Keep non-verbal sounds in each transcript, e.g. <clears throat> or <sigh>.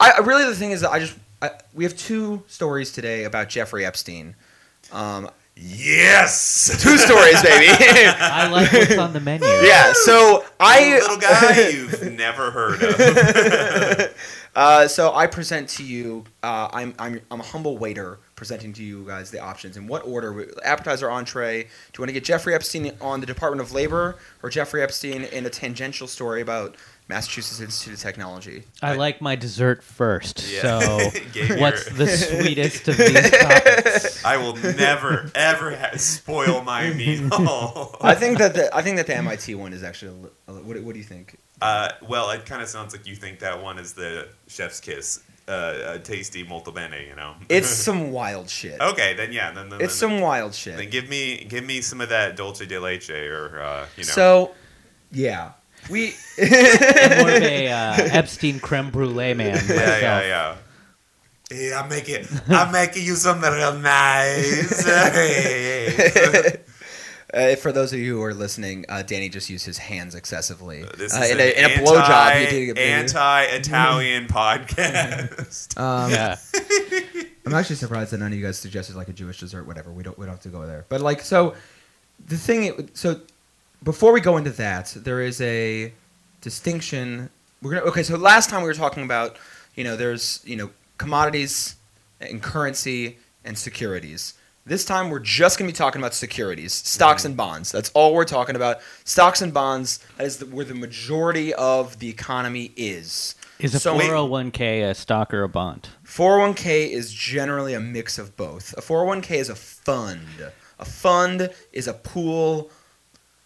I I- really the thing is that I just I, we have two stories today about Jeffrey Epstein. Um, Yes. two stories, baby. <laughs> I like what's on the menu. yeah. So I little guy you've never heard of. <laughs> Uh, so I present to you. Uh, I'm I'm I'm a humble waiter presenting to you guys the options. In what order? Appetizer, entree. Do you want to get Jeffrey Epstein on the Department of Labor or Jeffrey Epstein in a tangential story about Massachusetts Institute of Technology? I like my dessert first. Yeah. So, <laughs> <laughs> what's the <laughs> sweetest of these topics? I will never ever ha- spoil my meal. I think that the I think that the MIT one is actually. A, a, what, what do you think? Uh, well, it kind of sounds like you think that one is the chef's kiss, uh, a tasty molto bene. You know, It's some wild shit. okay. Then yeah, then, then It's then, some wild shit. Then give me give me some of that dulce de leche, or uh, you know. So, yeah, we. <laughs> I'm more of a <laughs> uh, Epstein creme brulee man. yeah, myself. yeah, yeah. Hey, I'm making I'm making you something real nice. <laughs> Uh, for those of you who are listening, uh, Danny just used his hands excessively. This uh, in, an a, in a blowjob. He did anti, a anti-Italian podcast. Um, Yeah. I'm actually surprised that none of you guys suggested like a Jewish dessert, whatever. We don't we don't have to go there. But like so, the thing. it- So before we go into that, there is a distinction. We're gonna okay. So last time we were talking about you know there's you know commodities and currency and securities. This time we're just gonna be talking about securities, stocks and bonds. That's all we're talking about. Stocks and bonds. That is the, where the majority of the economy is. Is a So wait- 401k a stock or a bond? 401k is generally a mix of both. A 401k is a fund. A fund is a pool,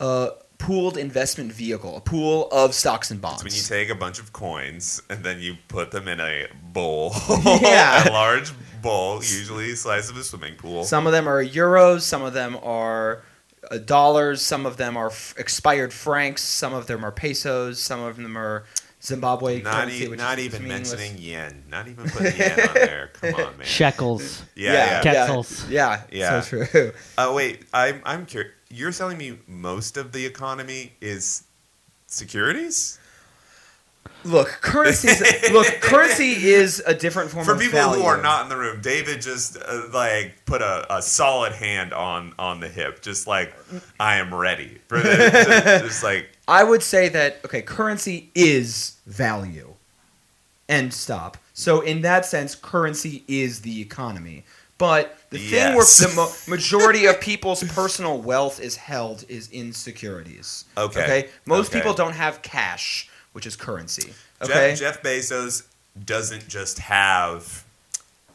a pooled investment vehicle, a pool of stocks and bonds. It's when you take a bunch of coins and then you put them in a bowl. <laughs> Yeah. a large bowl, usually the size of a swimming pool. some of them are euros, some of them are uh, dollars, some of them are f- expired francs, some of them are pesos, some of them are Zimbabwe not currency, e- which not is even meaningless. mentioning yen. Not even putting yen on there. Come on, man. Shekels. Yeah, yeah, yeah. yeah, yeah, Yeah. so true. Uh, wait, I'm I'm curious. You're telling me most of the economy is securities? Look, currency. look, currency is a different form For people value. who are not in the room, David just uh, like put a, a solid hand on on the hip, just like I am ready <laughs> for this. just, just like I would say that okay, currency is value. End stop. So in that sense, currency is the economy. But the thing where the mo- majority of people's personal wealth is held is in securities. Okay. Okay. Most Okay. people don't have cash, which is currency. Okay. Jeff, Jeff Bezos doesn't just have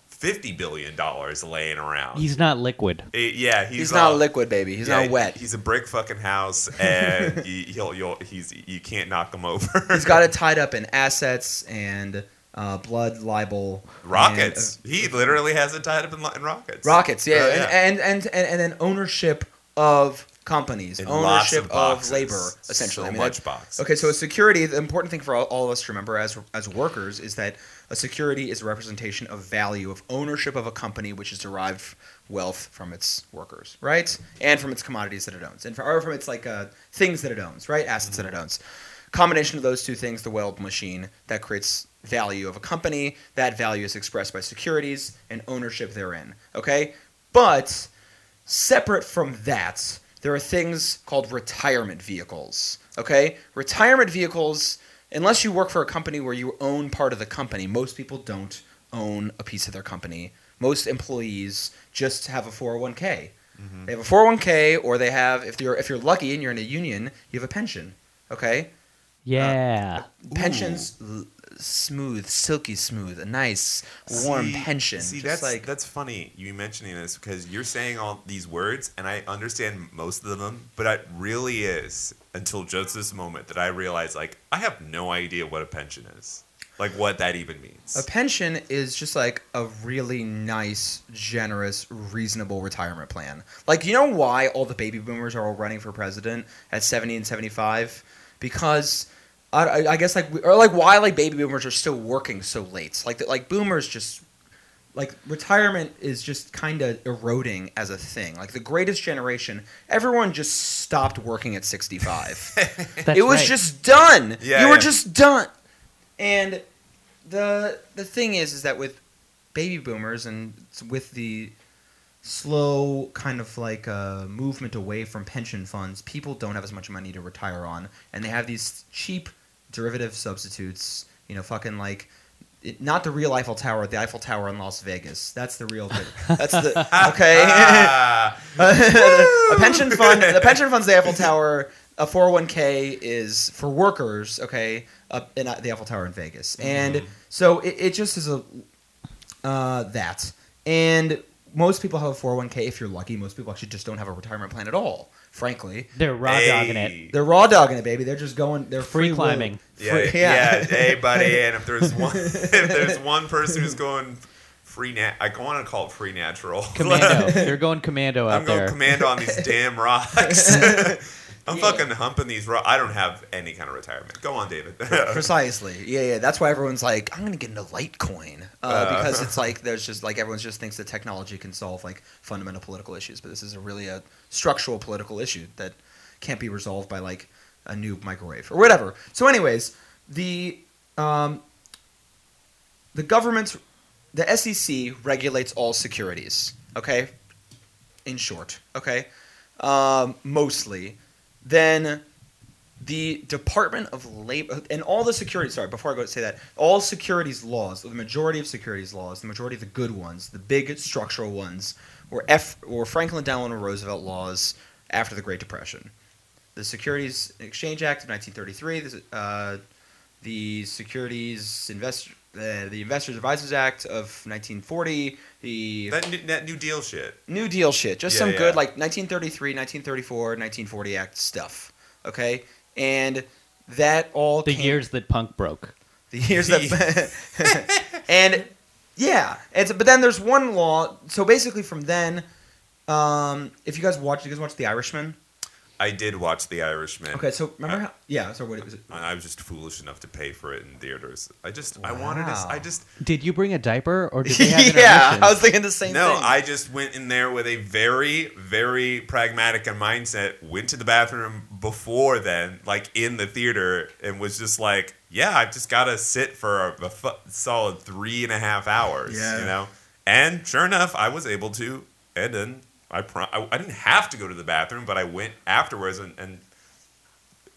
fifty billion dollars laying around. He's not liquid. Eh, yeah, he's, he's, not liquid, baby. He's yeah, not wet. He's a brick fucking house, and <laughs> he, he'll, you'll, he's you can't knock him over. he's got it tied up in assets and uh, blood libel. rockets. and, he literally has it tied up in, in rockets. Rockets, yeah, Uh, yeah. And, and, and and then ownership of companies, ownership of of, boxes. labor, essentially. So I mean, much boxes. Okay, so a security. The important thing for all, all of us to remember as as workers is that a security is a representation of value of ownership of a company, which is derived wealth from its workers, right, and from its commodities that it owns, and for, or from its like uh, things that it owns, right, assets that it owns. Combination of those two things, the weld machine, that creates value of a company. That value is expressed by securities and ownership therein. Okay, but separate from that, there are things called retirement vehicles. Okay? Retirement vehicles, unless you work for a company where you own part of the company, most people don't own a piece of their company. Most employees just have a 401k. Mm-hmm. They have a 401k or they have if you're if you're lucky and you're in a union, you have a pension. Okay? Yeah. Uh, pensions l- smooth, silky smooth, a nice warm See- pension. See, just that's like that's funny you mentioning this because you're saying all these words, and I understand most of them, but it really is until just this moment that I realize like I have no idea what a pension is, like what that even means. A pension is just like a really nice, generous, reasonable retirement plan. Like, you know why all the baby boomers are all running for president at 70 and 75? Because I, I- I guess like or like why like baby boomers are still working so late. Like like boomers just like retirement is just kind of eroding as a thing. Like the greatest generation, everyone just stopped working at 65 <laughs> That's it was right. just done. Yeah, you were just done. And the the thing is, is that with baby boomers and with the slow kind of like uh, movement away from pension funds, people don't have as much money to retire on, and they have these cheap derivative substitutes. You know, fucking like. It, not the real Eiffel Tower, the Eiffel Tower in Las Vegas. That's the real thing. That's the <laughs> okay. Ah, <laughs> a pension fund. The pension fund's the Eiffel Tower. A 401k is for workers. Okay, up in uh, the Eiffel Tower in Vegas, and so it, it just is a uh, that. And most people have a 401k if you're lucky. Most people actually just don't have a retirement plan at all. Frankly, They're raw Hey. dogging it. they're raw dogging it, baby. They're just going. They're Free will- climbing. yeah, Free- yeah, Hey, buddy. <laughs> And if there's one, <laughs> if there's one person who's going free nat, I want to call it free natural. <laughs> Commando. They're going commando out I'm going there. commando on these damn rocks. I'm fucking humping these rocks. I don't have any kind of retirement. Go on, David. Precisely. Yeah, yeah. That's why everyone's like, I'm gonna get into Litecoin uh, Uh. because <laughs> it's like there's just like everyone just thinks that technology can solve like fundamental political issues, but this is a really a structural political issue that can't be resolved by like a new microwave or whatever. So, anyways, the um, the government, the SEC regulates all securities. Okay, in short. Okay, um, mostly. Then the Department of Labor and all the security. Sorry, before I go say that, all securities laws, the majority of securities laws, the majority of the good ones, the big structural ones, were F or Franklin Delano Roosevelt laws after the Great Depression. The Securities Exchange Act of 1933, the, uh, the Securities Invest uh, the Investors Advisors Act of 1940, the that, new, that New Deal shit. New Deal shit. Just Yeah, some yeah. good like 1933, 1934, 1940 Act stuff. Okay, and that all the came- years that punk broke. the years that <laughs> <laughs> and yeah, it's but then there's one law. So basically, from then, um, if you guys watch, you guys watch The Irishman. I did watch The Irishman. Okay, so remember I- how? Yeah, so what was it? I I was just foolish enough to pay for it in theaters. I just, I wanted to, I just, Did you bring a diaper or did they have <laughs> yeah. I was thinking the same no, thing. I just went in there with a very, very pragmatic mindset. Went to the bathroom before then, like in the theater, and was just like, yeah, I've just got to sit for a, a fu- solid three and a half hours, Yeah. you know. And sure enough, I was able to, and then I, pro- I, I didn't have to go to the bathroom, but I went afterwards, and, and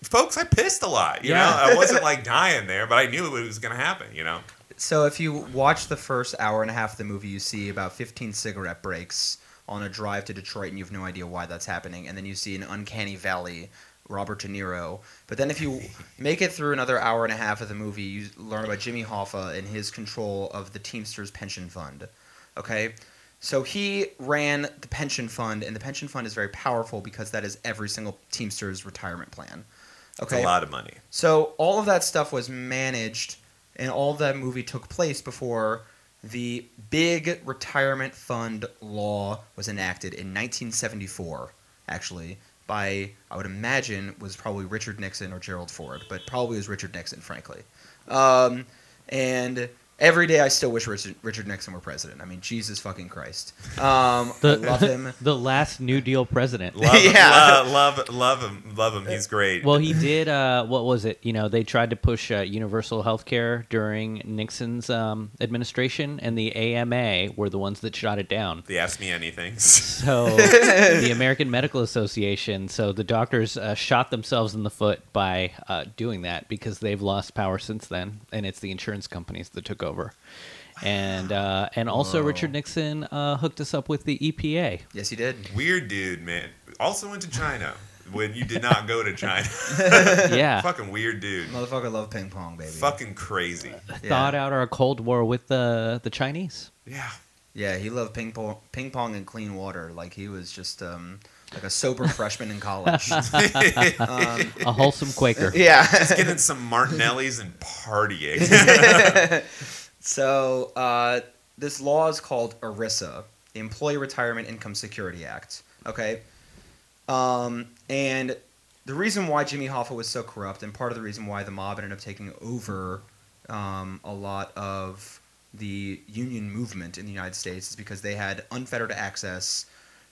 folks, I pissed a lot, you Yeah. know. I wasn't <laughs> like dying there, but I knew it was going to happen, you know. So if you watch the first hour and a half of the movie, you see about 15 cigarette breaks on a drive to Detroit, and you have no idea why that's happening. And then you see an uncanny valley, Robert De Niro. But then if you <laughs> make it through another hour and a half of the movie, you learn about Jimmy Hoffa and his control of the Teamsters pension fund. Okay. So he ran the pension fund, and the pension fund is very powerful because that is every single Teamsters retirement plan. It's Okay. a lot of money. So all of that stuff was managed, and all that movie took place before the big retirement fund law was enacted in 1974. Actually, by I would imagine was probably Richard Nixon or Gerald Ford, but probably was Richard Nixon, frankly. Um, and every day I still wish Richard, Richard Nixon were president. I mean, Jesus fucking Christ. Um, I love him. <laughs> the last New Deal president. <laughs> Love, Yeah. love, love, love him, love him. He's great. Well, he did. Uh, what was it? You know, they tried to push uh, universal health care during Nixon's um, administration, and the AMA were the ones that shot it down. the Ask Me Anything. So, <laughs> the American Medical Association. So, the doctors uh, shot themselves in the foot by uh, doing that because they've lost power since then, and it's the insurance companies that took over. And uh, and also, Whoa. Richard Nixon uh, hooked us up with the EPA. Yes, he did. Weird dude, man. Also went to China when you did not go to China. <laughs> Yeah, Fucking weird dude. Motherfucker love ping pong, baby. Fucking crazy. thawed out our Cold War with the the Chinese. Yeah. Yeah, he loved ping pong, ping pong and clean water. Like he was just um, like a sober <laughs> freshman in college. Um, <laughs> A wholesome Quaker. yeah. Just getting some Martinellis and partying. So uh, this law is called ERISA, the Employee Retirement Income Security Act. Okay, um, and the reason why Jimmy Hoffa was so corrupt, and part of the reason why the mob ended up taking over um, a lot of the union movement in the United States, is because they had unfettered access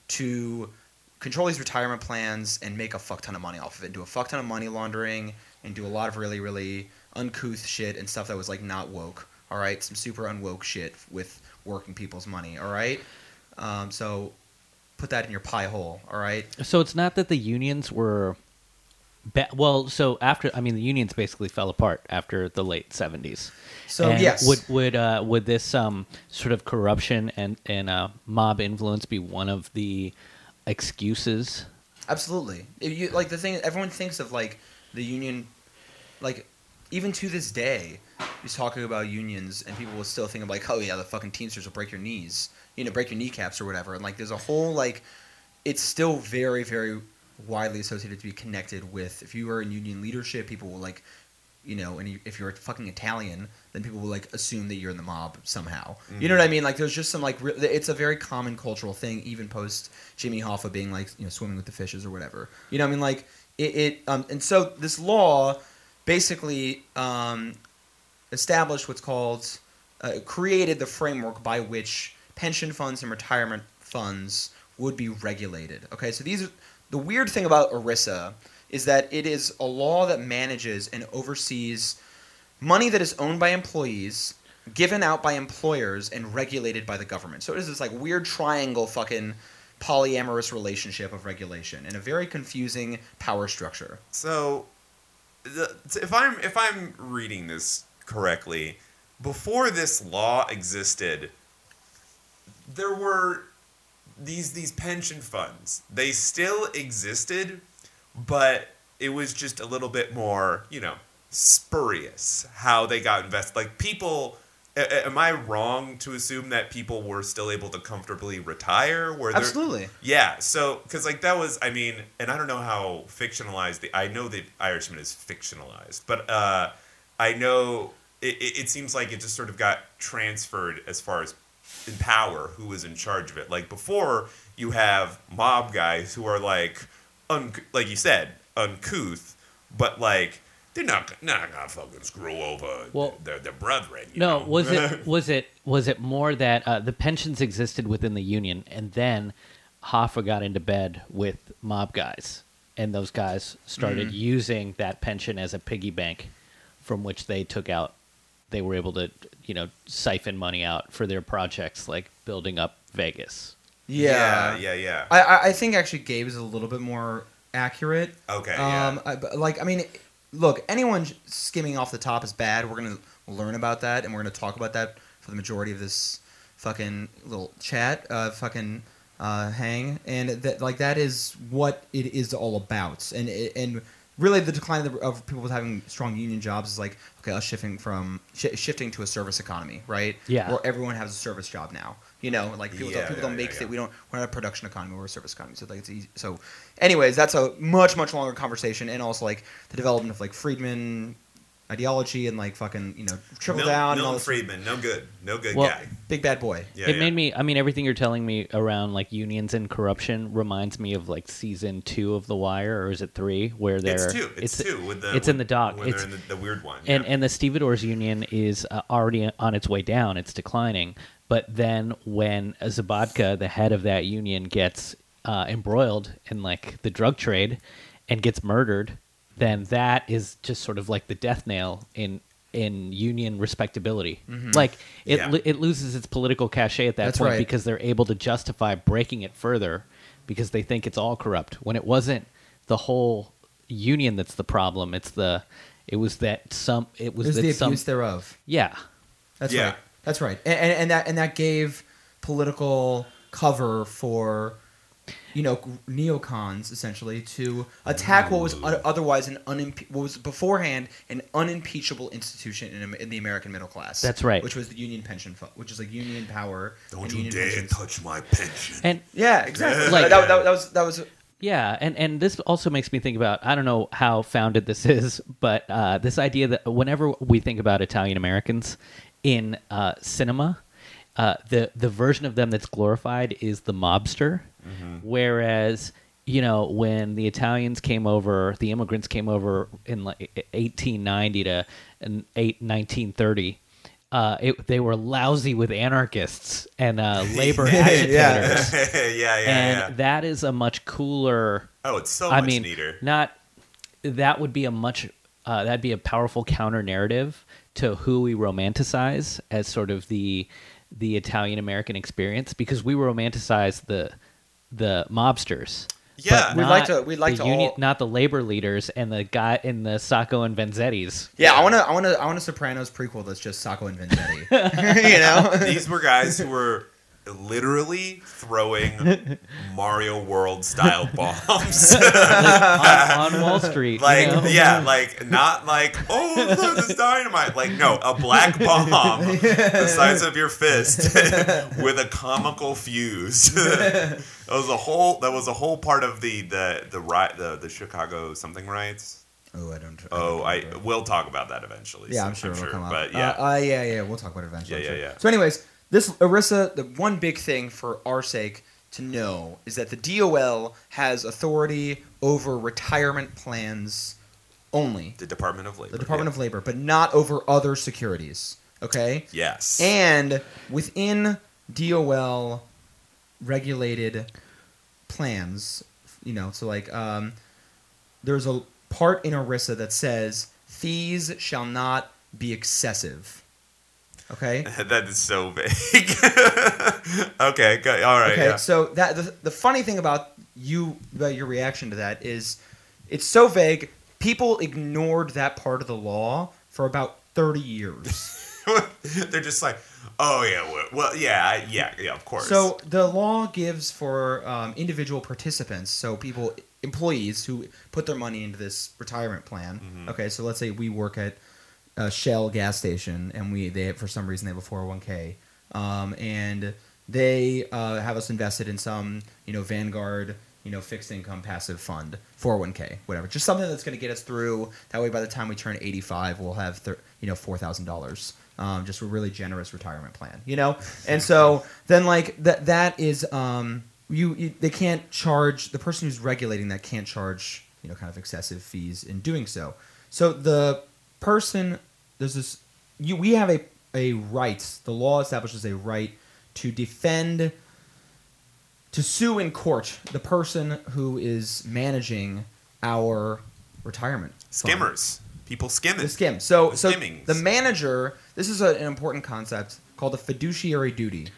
to control these retirement plans and make a fuck ton of money off of it, do a fuck ton of money laundering, and do a lot of really, really uncouth shit and stuff that was like not woke All right, some super unwoke shit with working people's money. All right, um, so put that in your pie hole. All right. So it's not that the unions were. Ba- well, so after I mean, the unions basically fell apart after the late seventies. So And yes, would would uh, would this um, sort of corruption and and uh, mob influence be one of the excuses? Absolutely. If you like the thing everyone thinks of like the union like even to this day, he's talking about unions and people will still think of like, oh yeah, the fucking Teamsters will break your knees. You know, break your kneecaps or whatever. And like there's a whole like it's still very, very widely associated to be connected with if you are in union leadership, people will like you know, and you, if you're a fucking Italian, then people will like assume that you're in the mob somehow. You know what I mean? Like, there's just some like, re- it's a very common cultural thing, even post Jimmy Hoffa being like, you know, swimming with the fishes or whatever. You know, what I mean, like it, it um, and so this law basically um, established what's called, uh, created the framework by which pension funds and retirement funds would be regulated. Okay, so these are the weird thing about ERISA is that it is a law that manages and oversees money that is owned by employees, given out by employers, and regulated by the government. So it is this like weird triangle fucking polyamorous relationship of regulation and a very confusing power structure. So, the, if I'm if I'm reading this correctly, before this law existed, there were these these pension funds. They still existed, but it was just a little bit more, you know, spurious how they got invested. Like people. Am I wrong to assume that people were still able to comfortably retire? Were there, Absolutely. yeah, so because like that was, I mean, and I don't know how fictionalized the. I know the Irishman is fictionalized, but uh, I know it, it, seems like it just sort of got transferred as far as in power who was in charge of it. Like before, you have mob guys who are like, un- like you said, uncouth, but like they're not not gonna fucking screw over Well- their their brethren. you No, know? was it <laughs> was it was it more that uh, the pensions existed within the union, and then Hoffa got into bed with mob guys, and those guys started Mm-hmm. using that pension as a piggy bank, from which they took out. They were able to, you know, siphon money out for their projects, like building up Vegas. yeah, yeah, yeah. I, I I think actually Gabe is a little bit more accurate. Okay, Um, yeah. I, like I mean, look, anyone skimming off the top is bad. We're gonna learn about that, and we're gonna talk about that for the majority of this fucking little chat. Uh, fucking uh, hang, and that like that is what it is all about, and it- and. Really, the decline of, the, of people having strong union jobs is like okay, us shifting from sh- shifting to a service economy, right? Yeah. Where everyone has a service job now. You know, like people Yeah, don't, people yeah, don't make yeah, th- we don't we're not a production economy we're a service economy so like it's easy so anyways that's a much much longer conversation and also like the development of like friedman ideology and like fucking you know trickle Mil- down and all Milton this Friedman, no good, no good Well, guy. big bad boy Yeah, it yeah. made me. I mean, everything you're telling me around like unions and corruption reminds me of like season two of The Wire, or is it three? Where they're It's two. It's, two. With the it's in the dock. When It's- in the, the weird one. and yeah. and the stevedores union is uh, already on its way down it's declining but then when Sobotka the head of that union gets uh, embroiled in like the drug trade and gets murdered then that is just sort of like the death nail in in union respectability. Mm-hmm. Like it Yeah. lo- it loses its political cachet at that That's point right. because they're able to justify breaking it further because they think it's all corrupt. When it wasn't the whole union that's the problem it's the it was that some it was there's that the some abuse thereof. Yeah. That's Yeah. right. That's right. And, and, and that and that gave political cover for you know neocons essentially to attack what was otherwise an unimpe- what was beforehand an unimpeachable institution in, in the American middle class. That's right. Which was the union pension fund, which is like union power. Don't you union dare pensions. touch my pension. and Yeah, exactly. Like- that, that, that was that was yeah and and this also makes me think about i don't know how founded this is but uh, this idea that whenever we think about italian americans in uh, cinema uh, the the version of them that's glorified is the mobster whereas you know when the italians came over the immigrants came over in like 1890 to 1930 uh, it, they were lousy with anarchists and uh, <laughs> labor agitators <laughs> yeah, yeah, and yeah. that is a much cooler. Oh, it's so I much mean, neater. not that would be a much uh, that'd be a powerful counter narrative to who we romanticize as sort of the the Italian American experience because we romanticize the the mobsters. Yeah. We'd like to- we'd like the to all- not the labor leaders and the guy in the Sacco and Vanzettis. Yeah, I want to, I want to, I want a Sopranos prequel that's just Sacco and Vanzetti. <laughs> <laughs> you know, These were guys who were literally throwing <laughs> Mario World style <laughs> bombs. on, on Wall <laughs> Street. you like know? yeah, like not like oh look, this dynamite. Like no, a black bomb the size of your fist with a comical fuse. that was a whole. That was a whole part of the the the ri- the, the Chicago something riots. oh, I don't. Oh, I we'll talk about that eventually. Yeah, so- I'm sure it'll come up. But yeah, uh, uh, yeah, yeah. We'll talk about it eventually. Yeah, I'm yeah, sure. yeah. So, anyways, this ERISA, the one big thing for our sake to know is that the DOL has authority over retirement plans only. the Department of Labor. The Department yeah. of Labor, but not over other securities. Okay. Yes. And within DOL regulated plans, you know, so like um, there's a part in ERISA that says fees shall not be excessive. Okay. <laughs> that is so vague. <laughs> okay, go, all right. okay. yeah. So that the, the funny thing about you about your reaction to that is it's so vague. People ignored that part of the law for about thirty years. <laughs> They're just like, oh yeah, well, yeah, yeah, yeah, of course. So the law gives for um, individual participants, so people, employees who put their money into this retirement plan. Mhm. Okay, so let's say we work at a Shell gas station, and we they for some reason they have a four hundred one k, um, and they uh, have us invested in some you know Vanguard you know fixed income passive fund, four hundred one k, whatever, just something that's going to get us through. That way, by the time we turn eighty five, we'll have you know four thousand dollars. Um, just a really generous retirement plan, you know, and so then like that that is um, you, you they can't charge the person who's regulating that can't charge you know kind of excessive fees in doing so. So the person there's this you we have a a right the law establishes a right to defend to sue in court the person who is managing our retirement fund. skimmers, people skimming. The skim. So, The so skimmings. the manager. This is a, an important concept called the fiduciary duty.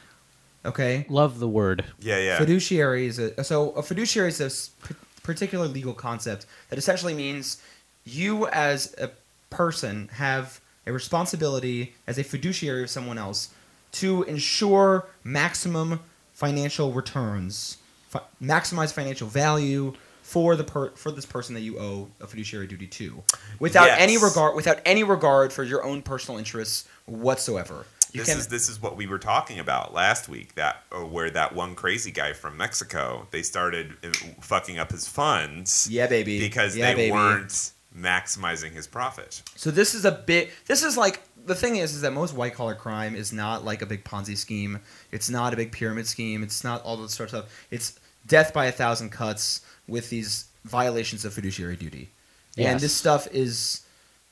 Okay, Love the word. yeah, yeah. fiduciary is a so a fiduciary is a s- p- particular legal concept that essentially means you as a person have a responsibility as a fiduciary of someone else to ensure maximum financial returns, fi- maximize financial value for the per- for this person that you owe a fiduciary duty to, without Yes. any regard without any regard for your own personal interests whatsoever. You this can is this is what we were talking about last week. That uh, where that one crazy guy from Mexico, they started uh, fucking up his funds yeah, baby, because yeah, they baby. weren't maximizing his profit. So this is a bit. This is like the thing is, is that most white collar crime is not like a big Ponzi scheme. It's not a big pyramid scheme. It's not all this sort of stuff. It's death by a thousand cuts with these violations of fiduciary duty. And this stuff is.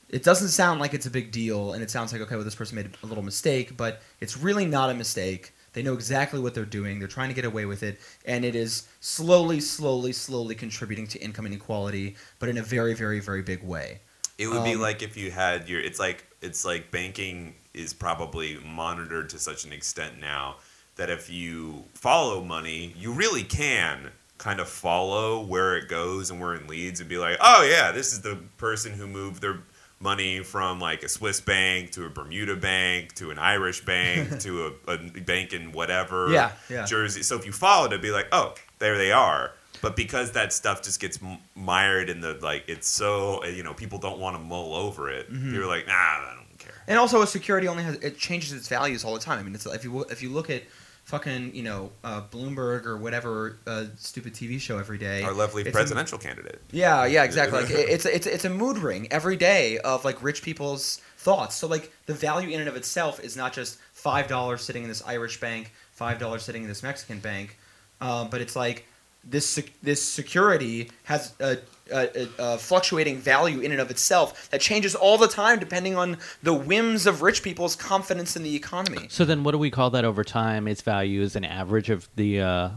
It doesn't sound like it's a big deal, and it sounds like okay, well, this person made a little mistake, but it's really not a mistake. They know exactly what they're doing. They're trying to get away with it, and it is slowly, slowly, slowly contributing to income inequality, but in a very, very, very big way. It would be Um, like if you had your. It's like it's like banking is probably monitored to such an extent now that if you follow money, you really can kind of follow where it goes and where it leads and be like, oh yeah, this is the person who moved their money from like a Swiss bank to a Bermuda bank to an Irish bank <laughs> to a, a bank in whatever Yeah, yeah. Jersey. So if you followed, it'd be like, oh, there they are. But because that stuff just gets mired in the like, it's so you know people don't want to mull over it. Mhm. You're like, nah, I don't care. And also, a security only has it changes its values all the time. I mean, it's if you if you look at fucking you know uh, Bloomberg or whatever uh, stupid TV show every day. Our lovely it's a- presidential candidate. yeah, yeah, exactly. Like it- it's it's it's a mood ring every day of like rich people's thoughts. So like the value in and of itself is not just five dollars sitting in this Irish bank, five dollars sitting in this Mexican bank, um, but it's like this sec- this security has a, a, a, a fluctuating value in and of itself that changes all the time depending on the whims of rich people's confidence in the economy. So then, what do we call that over time? Its value is an average of the uh,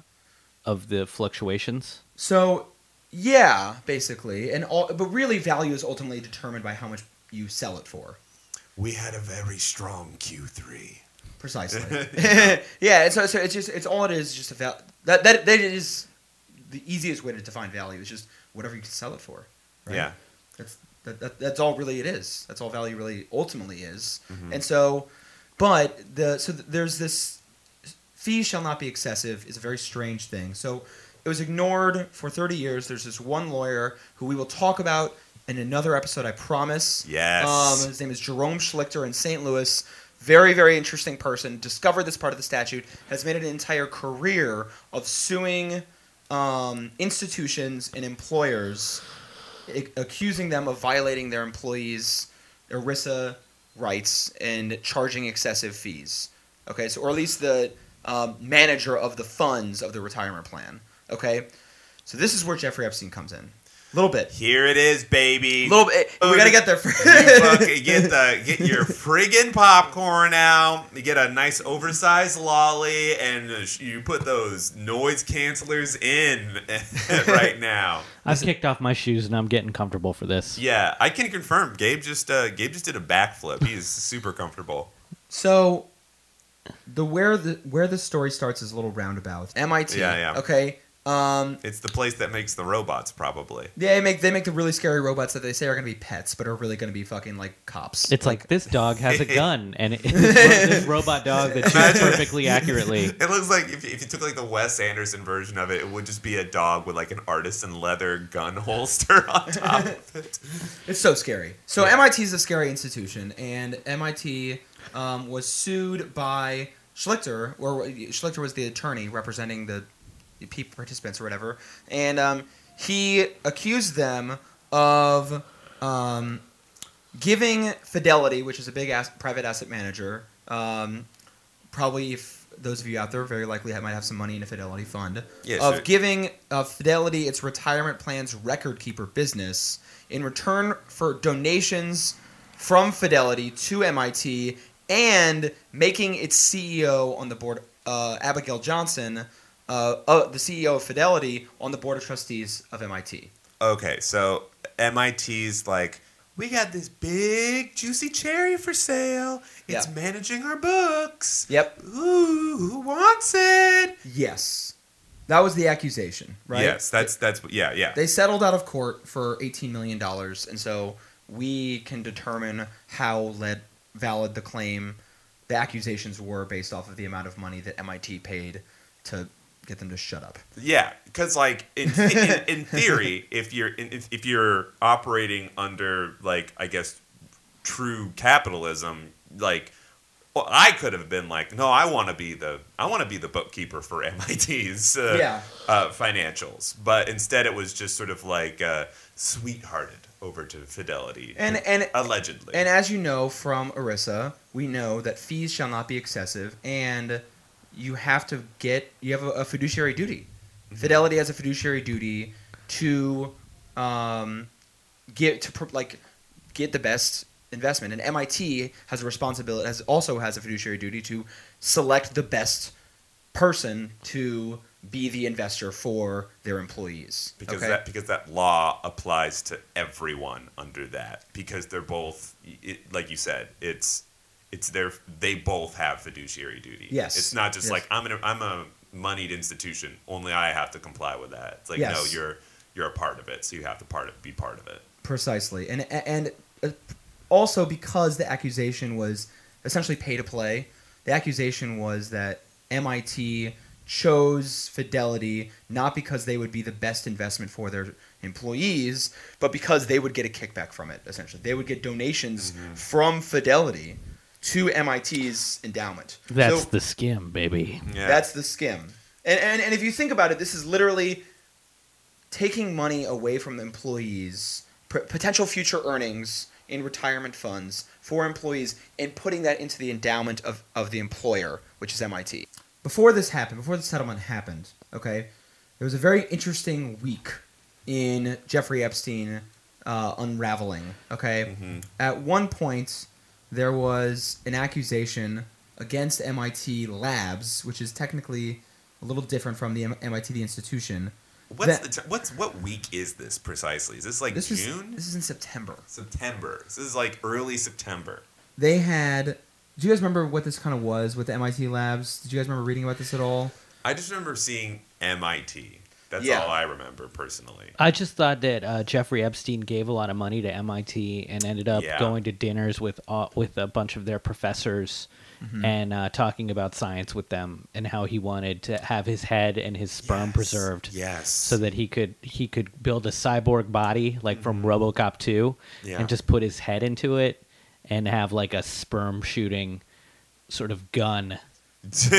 of the fluctuations. So Yeah, basically, and all, but really, value is ultimately determined by how much you sell it for. We had a very strong Q3. Precisely. <laughs> <laughs> yeah, it's, so it's just it's all it is. Just a val- that that that is the easiest way to define value. Is just whatever you can sell it for. Right? Yeah. That's that, that, that's all really it is. That's all value really ultimately is. Mhm. And so, but the so th- there's this fee shall not be excessive is a very strange thing. So it was ignored for 30 years. There's this one lawyer who we will talk about in another episode. I promise. Yes. Um, his name is Jerome Schlichter in St. Louis. Very, very interesting person. Discovered this part of the statute. Has made an entire career of suing um, institutions and employers, a- accusing them of violating their employees' ERISA rights and charging excessive fees. Okay, so or at least the um, manager of the funds of the retirement plan. Okay, so this is where Jeffrey Epstein comes in. A little bit. Here it is, baby. A little bit. We gotta get there. first. you get the get your friggin' popcorn out. You get a nice oversized lolly, and uh, you put those noise cancelers in <laughs> right now. <laughs> I've kicked off my shoes and I'm getting comfortable for this. Yeah, I can confirm. Gabe just uh, Gabe just did a backflip. He is super comfortable. So the where the where the story starts is a little roundabout. MIT. Yeah, yeah. Okay. Um, It's the place that makes the robots, probably. they make they make the really scary robots that they say are gonna be pets, but are really gonna be fucking like cops. It's like, this dog has a <laughs> gun, and it, <laughs> this robot dog that shoots perfectly <laughs> accurately. It looks like if, if you took like the Wes Anderson version of it, it would just be a dog with like an artisan leather gun holster on top of it. It's so scary. So Yeah. MIT is a scary institution, and MIT um, was sued by Schlichter, or Schlichter was the attorney representing the, participants or whatever, and um, he accused them of um, giving Fidelity, which is a big ass- private asset manager, um, probably if those of you out there very likely have, might have some money in a Fidelity fund, Yeah, of giving uh, Fidelity its retirement plans record keeper business in return for donations from Fidelity to MIT and making its CEO on the board, uh, Abigail Johnson, uh, uh, the CEO of Fidelity, on the board of trustees of MIT. Okay, so MIT's like, we got this big juicy cherry for sale. It's Yeah. managing our books. Yep. Ooh, who wants it? Yes. That was the accusation, right? Yes, that's that's yeah, yeah. They settled out of court for $18 million, and so we can determine how led, valid the claim, the accusations were based off of the amount of money that MIT paid to get them to shut up. Yeah, because like in, in in theory, if you're in, if, you're operating under like I guess true capitalism, like well, I could have been like, no, I want to be the I want to be the bookkeeper for MIT's uh, Yeah. uh, financials, but instead it was just sort of like uh, sweethearted over to Fidelity, And and allegedly. and as you know from ERISA, we know that fees shall not be excessive, and you have to get you have a, a fiduciary duty. Fidelity has a fiduciary duty to um, get to like get the best investment, and MIT has a responsibility has also has a fiduciary duty to select the best person to be the investor for their employees. because okay? that because that law applies to everyone under that because they're both it, like you said it's it's their they both have fiduciary duty Yes. it's not just Yes. like i'm an, i'm a moneyed institution only i have to comply with that it's like no you're you're a part of it so you have to part of, be part of it Precisely, and and uh, also because the accusation was essentially pay to play. The accusation was that MIT chose Fidelity not because they would be the best investment for their employees, but because they would get a kickback from it. Essentially, they would get donations Mm-hmm. from Fidelity to MIT's endowment. That's So- the skim, baby. yeah that's the skim. And, and and if you think about it, this is literally taking money away from the employees, p- potential future earnings in retirement funds for employees, and putting that into the endowment of, of the employer, which is MIT. Before this happened, before the settlement happened, okay, there was a very interesting week in Jeffrey Epstein uh, unraveling. Okay, Mhm. at one point there was an accusation against MIT Labs, which is technically a little different from the M- MIT the institution. what's That- the t- what's what week is this precisely? Is this like This June? this is in September. September. This is like early September. They had. Do you guys remember what this kind of was with the MIT labs? Did you guys remember reading about this at all? I just remember seeing MIT. That's Yeah. all I remember personally. I just thought that uh, Jeffrey Epstein gave a lot of money to MIT and ended up Yeah. going to dinners with uh, with a bunch of their professors Mm-hmm. and uh, talking about science with them and how he wanted to have his head and his sperm Yes. preserved Yes. so that he could he could build a cyborg body like from RoboCop 2 Mm-hmm. Yeah. and just put his head into it and have like a sperm shooting sort of gun. <laughs>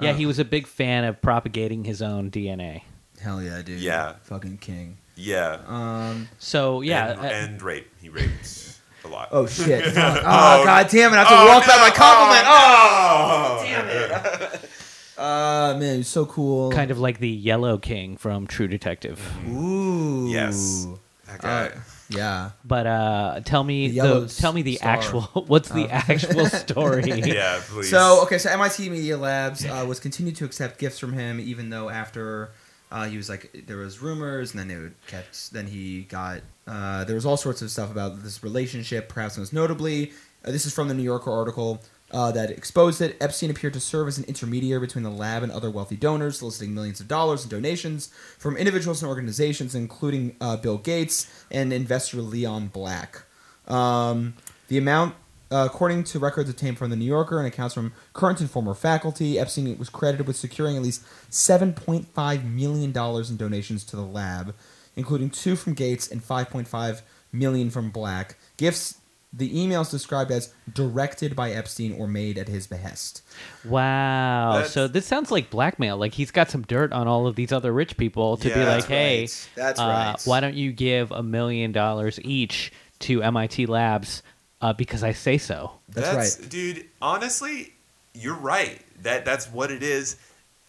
Yeah, he was a big fan of propagating his own DNA. Hell yeah, dude. Yeah. Fucking king. yeah. Um. So yeah, and, uh, and rape. He raped a lot. Oh shit. <laughs> Fuck. oh, god damn it! I have to walk out my compliment. Oh, damn it! <laughs> uh, man, he's so cool. kind of like the Yellow King from True Detective. Ooh. Yes. That guy. Uh, yeah. But uh, tell me The the, tell me the star. actual <laughs> what's the Oh. actual story? yeah, please. So okay, so MIT Media Labs uh, was continued to accept gifts from him, even though after uh, he was like there was rumors, and then would catch. Then he got uh, there was all sorts of stuff about this relationship. Perhaps most notably, uh, this is from the New Yorker article. Uh, that exposed it. Epstein appeared to serve as an intermediary between the lab and other wealthy donors, soliciting millions of dollars in donations from individuals and organizations, including uh, Bill Gates and investor Leon Black. Um, the amount, uh, according to records obtained from the New Yorker and accounts from current and former faculty, Epstein was credited with securing at least $7.5 million in donations to the lab, including two from Gates and 5.5 million from Black. Gifts, the emails described as directed by Epstein or made at his behest. Wow. That's- so this sounds like blackmail. Like he's got some dirt on all of these other rich people to be like, That's hey, right. That's uh, right. why don't you give a million dollars each to MIT Labs uh, because I say so? That's right. dude. Honestly, you're right. That that's what it is.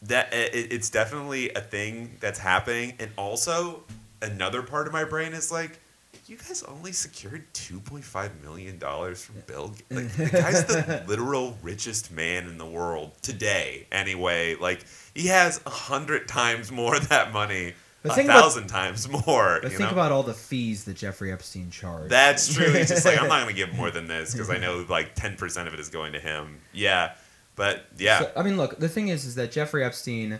That it, it's definitely a thing that's happening, and also another part of my brain is like, you guys only secured two point five million dollars from Bill. Gates. Like the guy's the <laughs> literal richest man in the world today. Anyway, like he has a hundred times more of that money, But a think about- thousand times more. But think know? about all the fees that Jeffrey Epstein charged. That's true. He's just like, I'm not <laughs> going to give more than this because I know like 10% of it is going to him. Yeah. But yeah. So, I mean, look, the thing is, is that Jeffrey Epstein,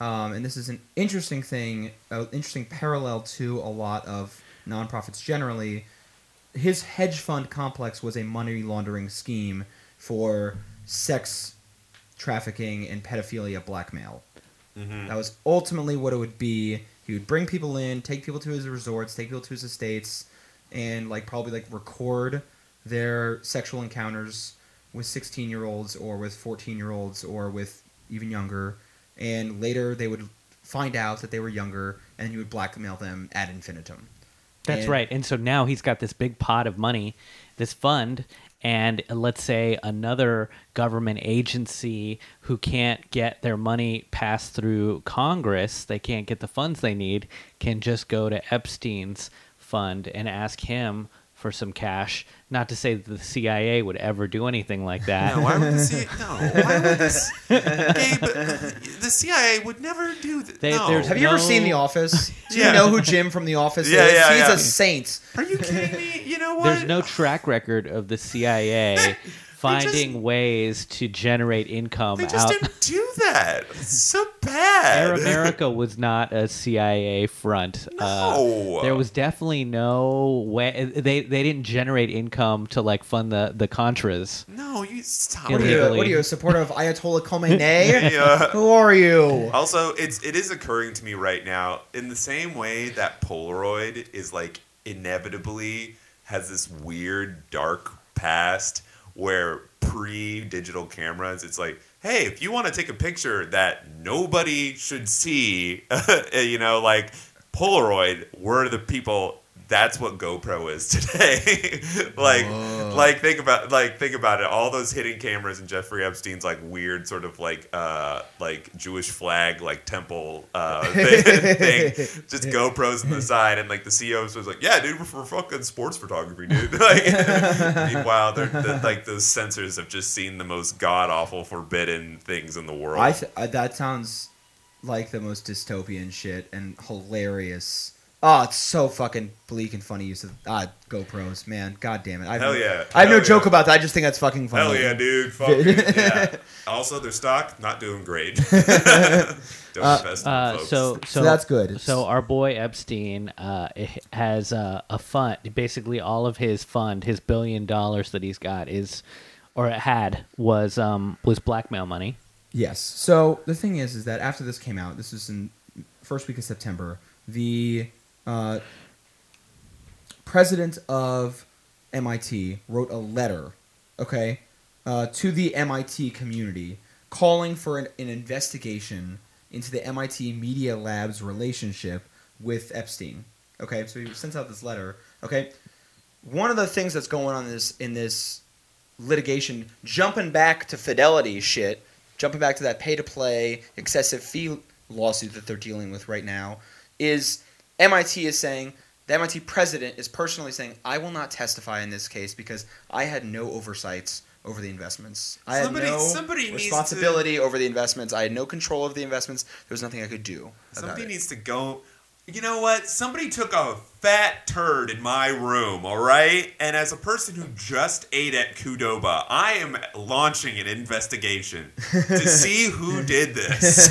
um, and this is an interesting thing, an interesting parallel to a lot of nonprofits generally. His hedge fund complex was a money laundering scheme for sex trafficking and pedophilia blackmail. Mhm. That was ultimately what it would be. He would bring people in, take people to his resorts, take people to his estates, and like probably like record their sexual encounters with 16 year olds or with 14 year olds or with even younger. And later they would find out that they were younger, and he would blackmail them ad infinitum. That's And- right. And so now he's got this big pot of money, this fund, and let's say another government agency who can't get their money passed through Congress, they can't get the funds they need, can just go to Epstein's fund and ask him for some cash. Not to say that the CIA would ever do anything like <laughs> that. No, why would the CIA? No, why would this? Gabe, the CIA would never do that. They- no. there's Have you ever No. seen The Office? Do you Yeah. know who Jim from The Office Yeah, is? yeah, He's yeah. a saint. Are you kidding me? You know what? There's no track record of the CIA <laughs> finding just- ways to generate income They just out. didn't do that. It's so bad. Air America was not a CIA front. Uh, No. there was definitely no way they they didn't generate income to like fund the the Contras. No, you stop. What are, you, what are you, a supporter of Ayatollah <laughs> Khomeini? Yeah. Who are you? Also, it's it is occurring to me right now in the same way that Polaroid is like inevitably has this weird dark past where pre-digital cameras it's like hey if you want to take a picture that nobody should see <laughs> you know like Polaroid we're the people that's what GoPro is today. <laughs> like, Whoa. like think about like think about it. All those hidden cameras and Jeffrey Epstein's like weird sort of like uh like Jewish flag like temple uh <laughs> thing, thing. just GoPros on the side, and like the CEO was like, "Yeah, dude, we're for fucking sports photography, dude." <laughs> like, meanwhile, they're, the, like those sensors have just seen the most god awful, forbidden things in the world. I th- that sounds like the most dystopian shit and hilarious. Oh, it's so fucking bleak and funny use of ah GoPros, man. God damn it. I have Hell no, yeah. I have no Hell joke about that. I just think that's fucking funny. Hell yeah, dude. Fuck it. <laughs> yeah. Also, their stock not doing great. <laughs> <laughs> Don't invest in Uh, folks. so, so that's good. So our boy Epstein uh, h- has uh, a fund. Basically, all of his fund, his billion dollars that he's got, is or it had was um, was blackmail money. Yes. So the thing is, is that after this came out, this was in first week of September. The uh, president of MIT wrote a letter, okay, uh, to the MIT community calling for an, an investigation into the MIT Media Lab's relationship with Epstein. Okay, so he sends out this letter. Okay, one of the things that's going on in this in this litigation, jumping back to fidelity shit, jumping back to that pay to play excessive fee lawsuit that they're dealing with right now, is MIT is saying the MIT president is personally saying, I will not testify in this case because I had no oversights over the investments. I had Somebody- no somebody needs to- responsibility over the investments. I had no control over the investments. There was nothing I could do. Somebody it. needs to go. You know what? Somebody took a fat turd in my room, all right? And as a person who just ate at Qdoba, I am launching an investigation to <laughs> see who did this.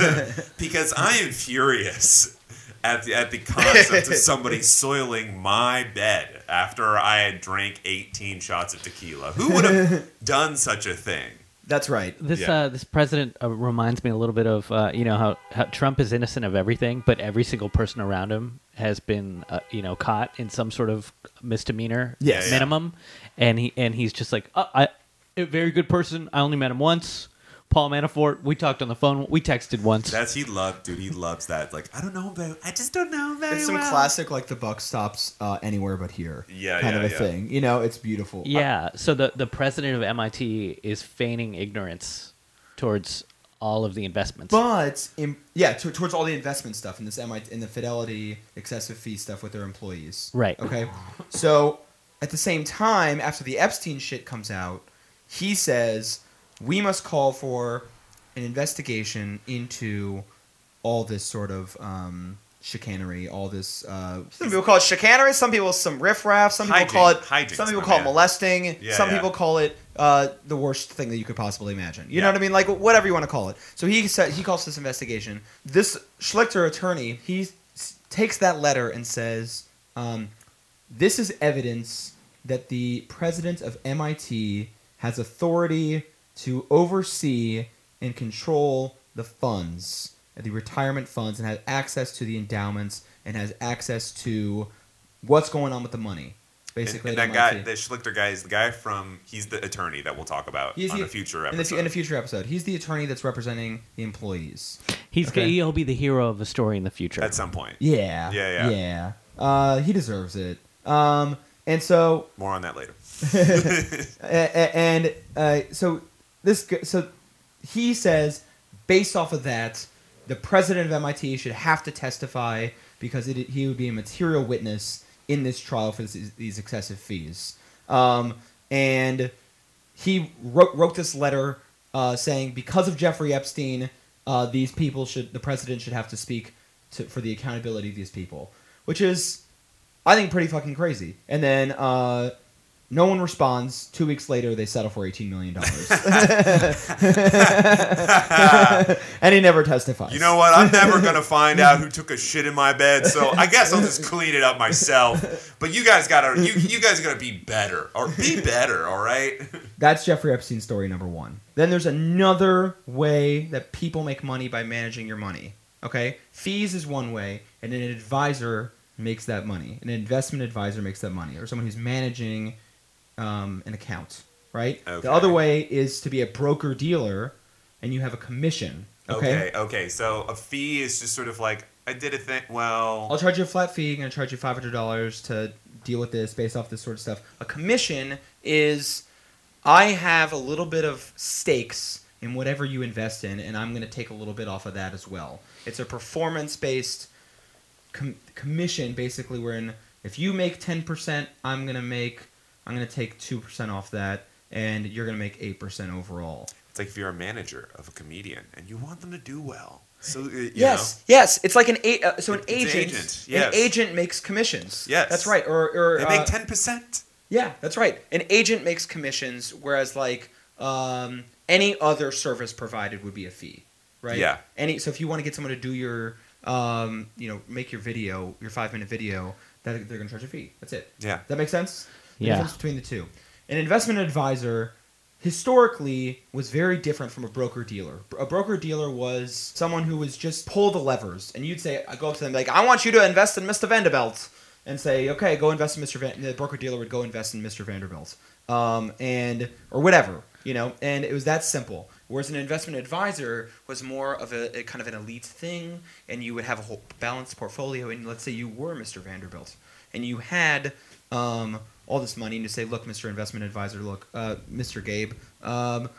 <laughs> because I am furious at the, at the concept of <laughs> somebody soiling my bed after I had drank 18 shots of tequila. Who would have <laughs> done such a thing? That's right. This Yeah. uh, this president uh, reminds me a little bit of uh, you know how, how Trump is innocent of everything, but every single person around him has been uh, you know caught in some sort of misdemeanor Yes. Yeah. minimum, and he and he's just like oh, I a very good person. I only met him once. Paul Manafort. We talked on the phone. We texted once. That's he loved, dude. He loves that. Like I don't know about. I just don't know very It's some well. classic, like the buck stops uh, anywhere but here. Yeah, kind yeah, of a yeah. thing. You know, it's beautiful. yeah. So the the president of MIT is feigning ignorance towards all of the investments. But in, yeah, to, towards all the investment stuff in this MIT in the Fidelity excessive fee stuff with their employees. Right. Okay. So at the same time, after the Epstein shit comes out, he says we must call for an investigation into all this sort of um, chicanery, all this. Uh, some people call it chicanery. Some people some riffraff. Some people Hijinks, call it. hijinks, some people my call it molesting. Yeah, some yeah. people call it uh, the worst thing that you could possibly imagine. You know what I mean? Like whatever you want to call it. So he said he calls this investigation. This Schlichter attorney he s- takes that letter and says, um, "This is evidence that the president of MIT has authority to oversee and control the funds, the retirement funds, and has access to the endowments and has access to what's going on with the money." Basically, and, and that guy, MIT. the Schlichter guy, is the guy from. He's the attorney that we'll talk about He's on the- a future in the, episode. in a future episode, he's the attorney that's representing the employees. He's Okay. he'll be the hero of a story in the future. at some point. Yeah, Yeah, yeah. yeah. Uh, he deserves it. Um, and so, More on that later. <laughs> a- a- and uh, so this, so he says, based off of that, the president of MIT should have to testify because it, he would be a material witness in this trial for this, these excessive fees. Um, and he wrote, wrote this letter uh, saying because of Jeffrey Epstein, uh, these people should the president should have to speak to, for the accountability of these people, which is I think pretty fucking crazy. And then uh, no one responds. Two weeks later, they settle for eighteen million dollars, <laughs> and he never testifies. You know what? I'm never gonna find out who took a shit in my bed, so I guess I'll just clean it up myself. But you guys gotta, you, you guys gotta be better, or be better, all right? That's Jeffrey Epstein story number one. Then there's another way that people make money by managing your money. Okay, fees is one way, and an advisor makes that money. An investment advisor makes that money, or someone who's managing um, an account. Right. Okay. The other way is to be a broker dealer, and you have a commission. Okay. Okay, okay. So a fee is just sort of like I did a thing. Well, I'll charge you a flat fee. I'm going to charge you five hundred dollars to deal with this based off this sort of stuff. A commission is I have a little bit of stakes in whatever you invest in, and I'm going to take a little bit off of that as well. It's a performance based com- commission, basically, wherein if you make ten percent, I'm going to make I'm going to take two percent off that, and you're going to make eight percent overall. it's like if you're a manager of a comedian and you want them to do well, So uh, you Yes, yes. It's like an a- uh, so an It's an agent. agent, An agent makes commissions. Yes. that's right. Or, or know, they uh, make ten percent. Yeah, that's right. An agent makes commissions, whereas like um, any other service provided would be a fee, right? Yeah. Any so if you want to get someone to do your, um, you know, make your video, your five minute video, that they're gonna charge a fee. That's it. Yeah. That makes sense. The Yeah. difference between the two. An investment advisor historically was very different from a broker dealer. A broker dealer was someone who was just pull the levers, and you'd say, I go up to them like, I want you to invest in Mr. Vanderbilt, and say, okay, go invest in Mr. Van. The broker dealer would go invest in Mr. Vanderbilt, um, and or whatever, you know, and it was that simple. Whereas an investment advisor was more of a, a kind of an elite thing, and you would have a whole balanced portfolio. And let's say you were Mr. Vanderbilt, and you had um, all this money, and you say, "Look, Mr. Investment Advisor, look, uh, Mr. Gabe, um,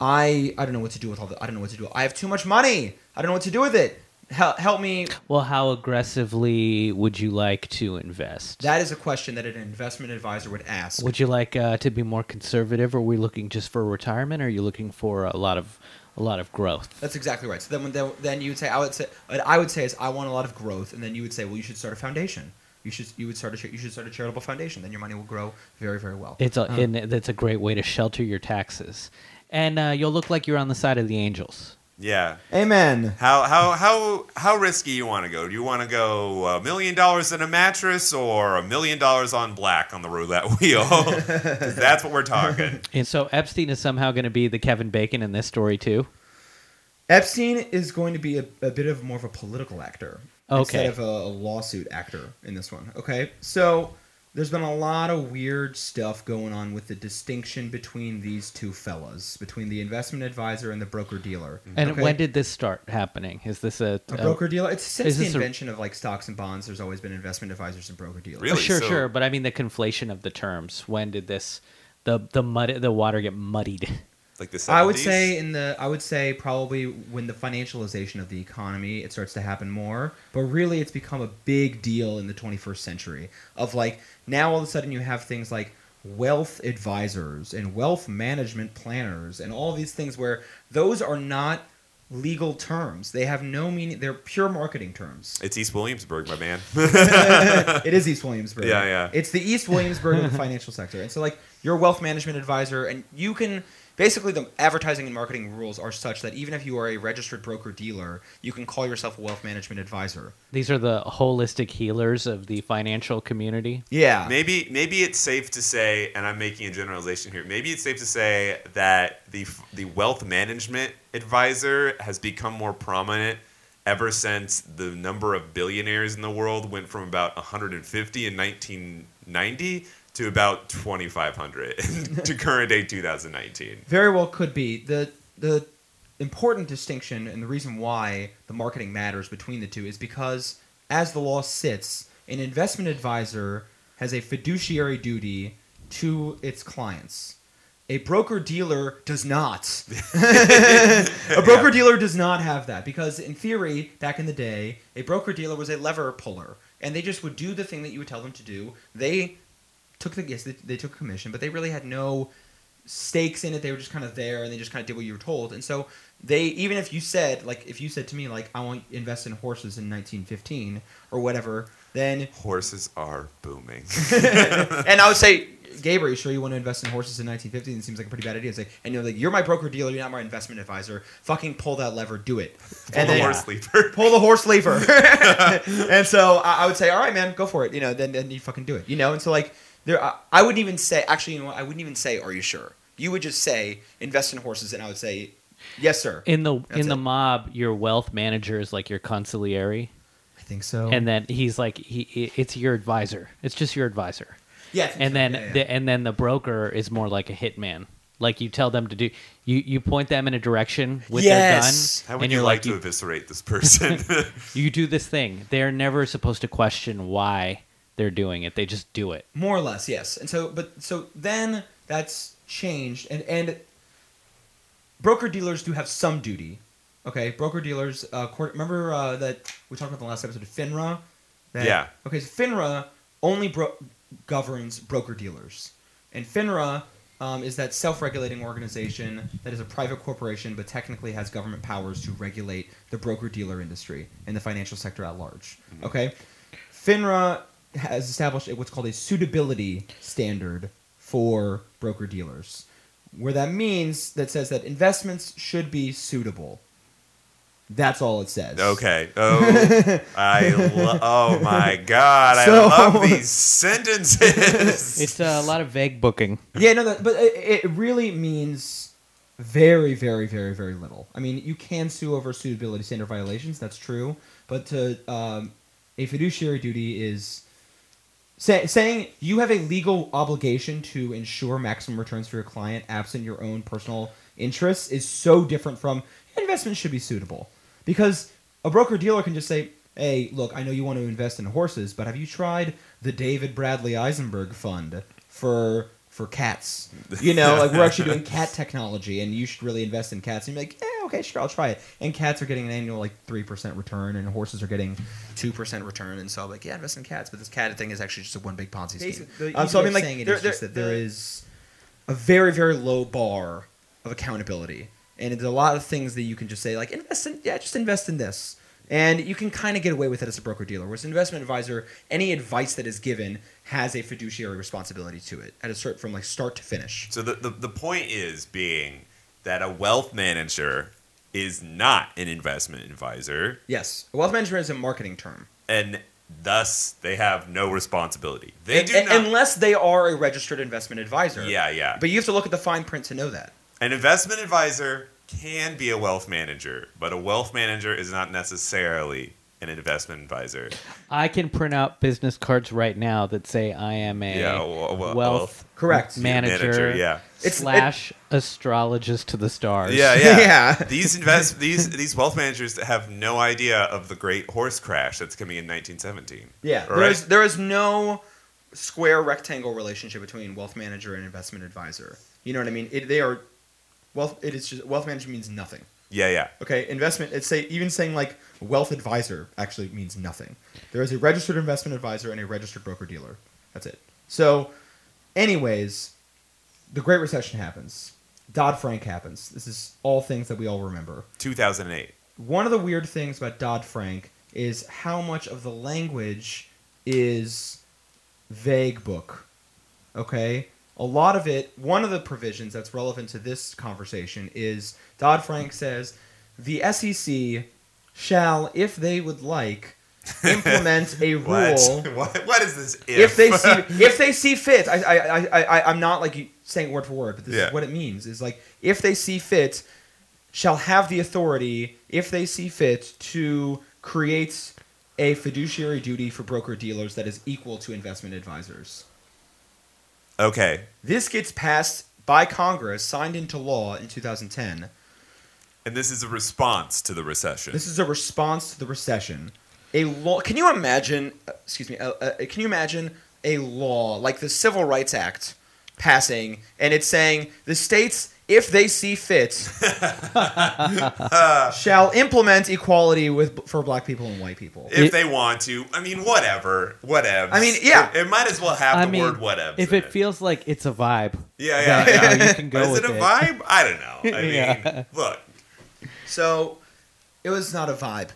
I I don't know what to do with all the I don't know what to do. I have too much money. I don't know what to do with it. Help, help me." Well, how aggressively would you like to invest? That is a question that an investment advisor would ask. Would you like uh, to be more conservative? Or are we looking just for retirement? Or are you looking for a lot of a lot of growth? That's exactly right. So then, when then, then you would say, I would say, I would say is, I want a lot of growth, and then you would say, well, you should start a foundation. You should you would start a cha- you should start a charitable foundation. Then your money will grow very very well. It's a and that's a great way to shelter your taxes, and uh, you'll look like you're on the side of the angels. Yeah. Amen. How how how how risky you want to go? Do you want to go a million dollars in a mattress or a million dollars on black on the roulette wheel? <laughs> that's what we're talking. And so Epstein is somehow going to be the Kevin Bacon in this story too. Epstein is going to be a, a bit of more of a political actor instead Okay. of a, a lawsuit actor in this one. Okay, so there's been a lot of weird stuff going on with the distinction between these two fellas, between the investment advisor and the broker dealer. And Okay? when did this start happening? Is this a, a broker dealer? It's since the this a- invention of like stocks and bonds. There's always been investment advisors and broker dealers. Really? Uh, sure, So- sure, but I mean the conflation of the terms. When did this the the mud the water get muddied? <laughs> Like the 70s? I would say in the I would say probably when the financialization of the economy it starts to happen more, but really it's become a big deal in the 21st century of like now all of a sudden you have things like wealth advisors and wealth management planners and all these things where those are not legal terms. They have no meaning. They're pure marketing terms. It's East Williamsburg, my man. <laughs> it is East Williamsburg. Yeah, yeah. It's the East Williamsburg of the financial sector. And so, like, you're a wealth management advisor, and you can basically the advertising and marketing rules are such that even if you are a registered broker dealer, you can call yourself a wealth management advisor. These are the holistic healers of the financial community. Yeah. Maybe maybe it's safe to say, and I'm making a generalization here. Maybe it's safe to say that the the wealth management advisor has become more prominent ever since the number of billionaires in the world went from about 150 in 1990 to about 2,500 <laughs> to current day 2019. Very well could be. The the important distinction and the reason why the marketing matters between the two is because as the law sits, an investment advisor has a fiduciary duty to its clients. A broker dealer does not. <laughs> a broker dealer does not have that because, in theory, back in the day, a broker dealer was a lever puller, and they just would do the thing that you would tell them to do. They took the yes, they, they took a commission, but they really had no stakes in it. They were just kind of there, and they just kind of did what you were told. And so they, even if you said, like, if you said to me, like, I want to invest in horses in 1915 or whatever, then Horses are booming. <laughs> and I would say, Gabe, are you sure you want to invest in horses in 1915? It seems like a pretty bad idea. It's like, and you're like, you're my broker dealer, you're not my investment advisor. Fucking pull that lever, do it. Pull and the then horse lever. <laughs> pull the horse lever. <laughs> and so I, I would say, all right, man, go for it. You know, then then you fucking do it. You know, and so like there, I, I wouldn't even say. Actually, you know what? I wouldn't even say, are you sure? You would just say, invest in horses, and I would say, yes, sir. In the That's in the mob, your wealth manager is like your consigliere, I think so. and then he's like he, he- it's your advisor. It's just your advisor. yeah, and so. then Yeah, yeah. The, and then the broker is more like a hitman. Like you tell them to do, you you point them in a direction with Yes. their How gun, would and you you're like like, to you, eviscerate this person? <laughs> you do this thing. They're never supposed to question why they're doing it. They just do it. More or less, yes. And so, but so then that's changed, and and broker dealers do have some duty. Okay, broker dealers. Uh, court, remember uh, that we talked about the last episode of FINRA. That, Yeah. Okay, so FINRA only bro- governs broker dealers, and FINRA um, is that self-regulating organization that is a private corporation but technically has government powers to regulate the broker dealer industry and the financial sector at large. Okay, FINRA has established what's called a suitability standard for broker dealers, where that means that says that investments should be suitable. That's all it says. Okay. <laughs> Oh, I. Lo- oh my God! So- I love these sentences. <laughs> It's a lot of vague booking. Yeah, no, that, but it, it really means very, very, very, very little. I mean, you can sue over suitability standard violations. That's true, but to um, a fiduciary duty is say, saying you have a legal obligation to ensure maximum returns for your client, absent your own personal interests, is so different from investments should be suitable because a broker dealer can just say. Hey, look, I know you want to invest in horses, but have you tried the David Bradley Isenberg Fund for for cats? You know, like we're actually doing <laughs> cat technology, and you should really invest in cats. And you're like, yeah, okay, sure, I'll try it. And cats are getting an annual like three percent return, and horses are getting two percent return. And so I'm like, yeah, invest in cats. But this cat thing is actually just a one big Ponzi scheme. The Um, so I mean, like, saying it there, is there, just that there the- is a very very low bar of accountability, and it's a lot of things that you can just say like invest in, yeah, just invest in this. And you can kind of get away with it as a broker dealer. Whereas an investment advisor, any advice that is given has a fiduciary responsibility to it at a certain from like start to finish. So the, the the point is being that a wealth manager is not an investment advisor, Yes, wealth management is a marketing term. and thus they have no responsibility. They And- do not. unless they are a registered investment advisor. yeah, yeah. But you have to look at the fine print to know that. An investment advisor can be a wealth manager, but a wealth manager is not necessarily an investment advisor. I can print out business cards right now that say I am a Yeah, well, well, wealth Correct. manager, Manager, yeah. It's- slash astrologist to the stars. Yeah, yeah. <laughs> Yeah. these invest these these wealth managers have no idea of the great horse crash that's coming in 1917. Yeah, All there right? is there is no square rectangle relationship between wealth manager and investment advisor. You know what I mean? It, they are wealth. It is just wealth management means nothing. Yeah, yeah. Okay, investment. It's say even saying like wealth advisor actually means nothing. There is a registered investment advisor and a registered broker dealer. That's it. So, anyways, the Great Recession happens. Dodd Frank happens. This is all things that we all remember. 2008. one of the weird things about Dodd Frank is how much of the language is vague book. Okay? A lot of it, one of the provisions that's relevant to this conversation is Dodd Frank says the SEC shall, if they would like, <laughs> implement a rule What? <laughs> what? What is this? If, if they see <laughs> if they see fit. I I I I I'm not like saying word for word, but this Yeah. is what it means. Is like if they see fit, shall have the authority if they see fit to create a fiduciary duty for broker dealers that is equal to investment advisors. Okay, This gets passed by Congress, signed into law in 2010. and this is a response to the recession. This is a response to the recession. A law. Can you imagine? uh, Excuse me. Uh, uh, can you imagine a law like the Civil Rights Act passing, and it's saying the states, if they see fit, <laughs> shall implement equality with for black people and white people. if they want to, I mean, whatever, whatever. I mean, yeah. it, it might as well have I the mean, word whatever. if in it feels like it's a vibe, yeah, yeah, then, yeah. you you can go is with it a it. vibe? I don't know. I <laughs> mean, Yeah. look, So it was not a vibe.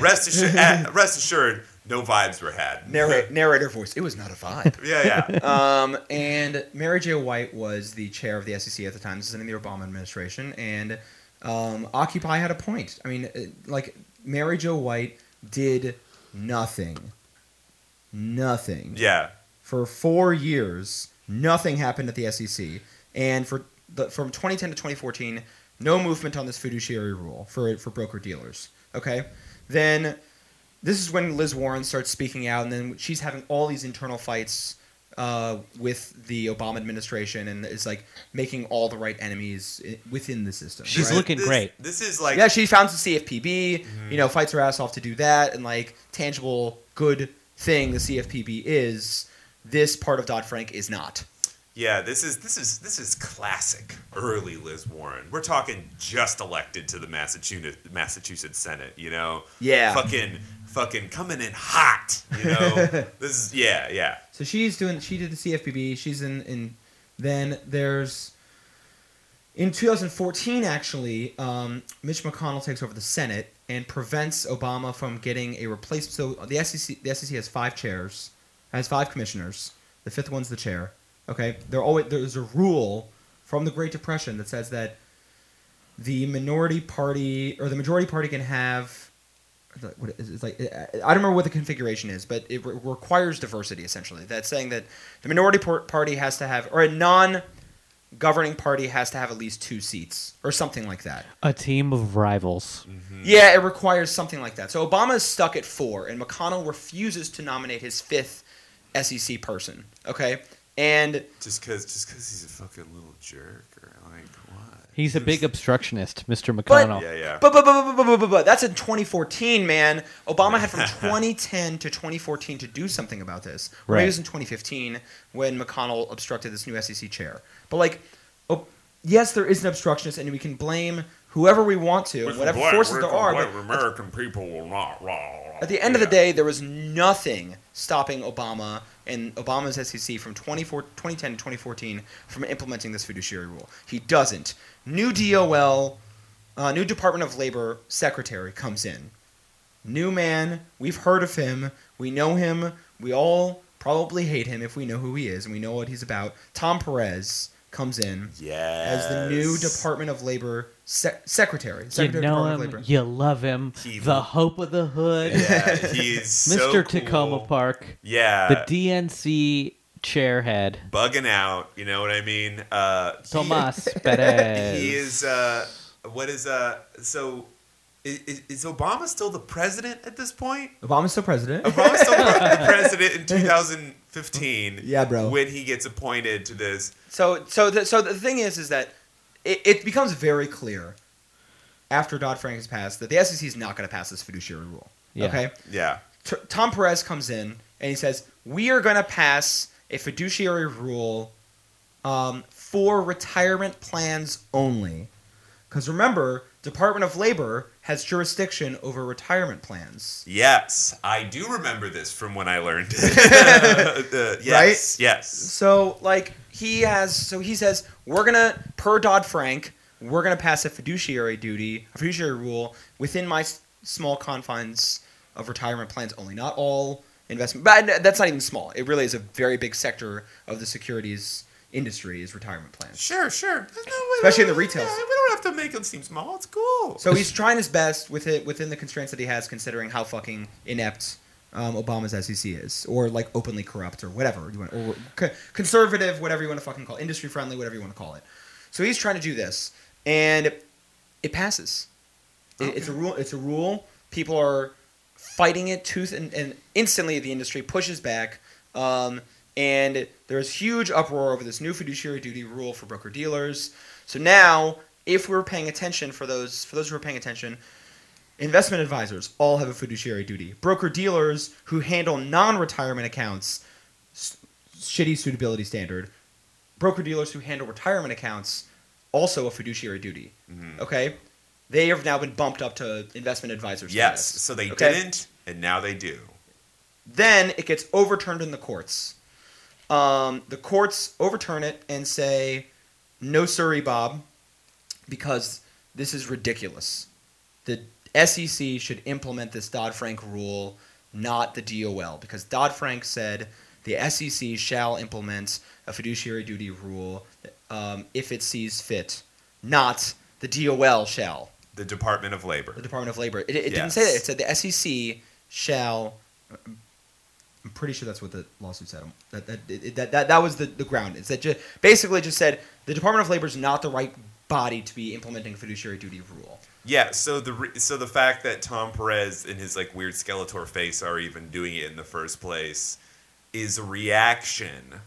rest assured, uh, rest assured, no vibes were had. Narrate, <laughs> narrator voice. It was not a vibe. <laughs> yeah, yeah. um, and Mary Jo White was the chair of the SEC at the time. This is in the Obama administration, and um, Occupy had a point. I mean, uh, like Mary Jo White did nothing, nothing Yeah. for four years. Nothing happened at the SEC, and for the, from 2010 to 2014, no movement on this fiduciary rule for for broker dealers. Okay, then this is when Liz Warren starts speaking out, and then she's having all these internal fights uh, with the Obama administration, and is like making all the right enemies i- within the system. She's right? looking This- great. This is like yeah, she founds the CFPB. Mm-hmm. You know, fights her ass off to do that, and like tangible good thing the CFPB is. This part of Dodd Frank is not. Yeah, this is this is this is classic early Liz Warren. We're talking just elected to the Massachusetts Massachusetts Senate, you know. Yeah. Fucking fucking coming in hot, you know. <laughs> this is yeah, yeah. So she's doing. She did the CFPB. She's in. In then there's In 2014, actually, um, Mitch McConnell takes over the Senate and prevents Obama from getting a replacement. So the SEC, the SEC has five chairs, has five commissioners. The fifth one's the chair. Okay, there always there's a rule from the Great Depression that says that the minority party or the majority party can have what is it's like I don't remember what the configuration is, but it re- requires diversity essentially. That's saying that the minority par- party has to have or a non governing party has to have at least two seats or something like that. A team of rivals. Mm-hmm. Yeah, it requires something like that. So Obama is stuck at four, and McConnell refuses to nominate his fifth SEC person. Okay, and Just because just cause he's a fucking little jerk or like what? He's a big obstructionist, Mr. But- McConnell. Yeah, yeah. But, but, but, but, but, but, but, but that's in 2014, man. Obama had from <laughs> 2010 to 2014 to do something about this. Or maybe Right. it was in 2015 when McConnell obstructed this new SEC chair. But like, oh, yes, there is an obstructionist, and we can blame whoever we want to, whatever forces there are. But American people will not. at the end of the day, there was nothing stopping Obama and Obama's SEC from 2010 to 2014 from implementing this fiduciary rule. He doesn't. New DOL, uh, new Department of Labor secretary comes in. New man, we've heard of him, we know him, we all probably hate him if we know who he is and we know what he's about. Tom Perez comes in Yes. as the new Department of Labor sec- secretary. You Secretary of know Department him, of Labor. you love him. He- the hope of the hood, Yeah, he's <laughs> so Mr. cool. Takoma Park, Yeah. the DNC chairhead, bugging out. You know what I mean? Uh, he- Tomas <laughs> Perez. He is. Uh, what is uh? So, is, is Obama still the president at this point? Obama's still president. Obama's still pre- <laughs> president in 2015. <laughs> Yeah, bro. When he gets appointed to this. So, so, the, so the thing is, is that it, it becomes very clear after Dodd Frank has passed that the SEC is not going to pass this fiduciary rule. Yeah. Okay. Yeah. T- Tom Perez comes in and he says, "We are going to pass a fiduciary rule um, for retirement plans only." Because remember, Department of Labor has jurisdiction over retirement plans. Yes, I do remember this from when I learned it. <laughs> <laughs> Uh, yes, yes. So, like, he has, so he says, we're gonna, per Dodd Frank, we're gonna pass a fiduciary duty, a fiduciary rule within my s- small confines of retirement plans only, not all investment. But that's not even small. It really is a very big sector of the securities industry is retirement plans. Sure, sure. No Especially in the retail Yeah, we don't have to make it seem small. It's cool. So he's trying his best with it within the constraints that he has, considering how fucking inept um, Obama's SEC is, or like openly corrupt, or whatever you want, or co- conservative, whatever you want to fucking call it, industry friendly, whatever you want to call it. So he's trying to do this, and it passes. It, It's a rule. It's a rule. People are fighting it tooth and, and instantly the industry pushes back. Um, and there's huge uproar over this new fiduciary duty rule for broker dealers. So now, if we're paying attention for those for those who are paying attention, investment advisors all have a fiduciary duty. Broker dealers who handle non-retirement accounts, s- shitty suitability standard. Broker dealers who handle retirement accounts, also a fiduciary duty. Mhm. Okay, they have now been bumped up to investment advisors. Yes, status. so they Okay? didn't, and now they do. Then it gets overturned in the courts. Um, the courts overturn it and say, "No, sorry, Bob," because this is ridiculous. The SEC should implement this Dodd Frank rule, not the DOL, because Dodd Frank said the SEC shall implement a fiduciary duty rule um, if it sees fit, not the DOL shall. The Department of Labor. The Department of Labor. It, it didn't say that. It said the SEC shall. I'm pretty sure that's what the lawsuit said. That that it, that, that, that was the, the ground. It's that just, basically just said the Department of Labor is not the right body to be implementing fiduciary duty rule. Yeah, so the re- so the fact that Tom Perez and his like weird Skeletor face are even doing it in the first place is a reaction.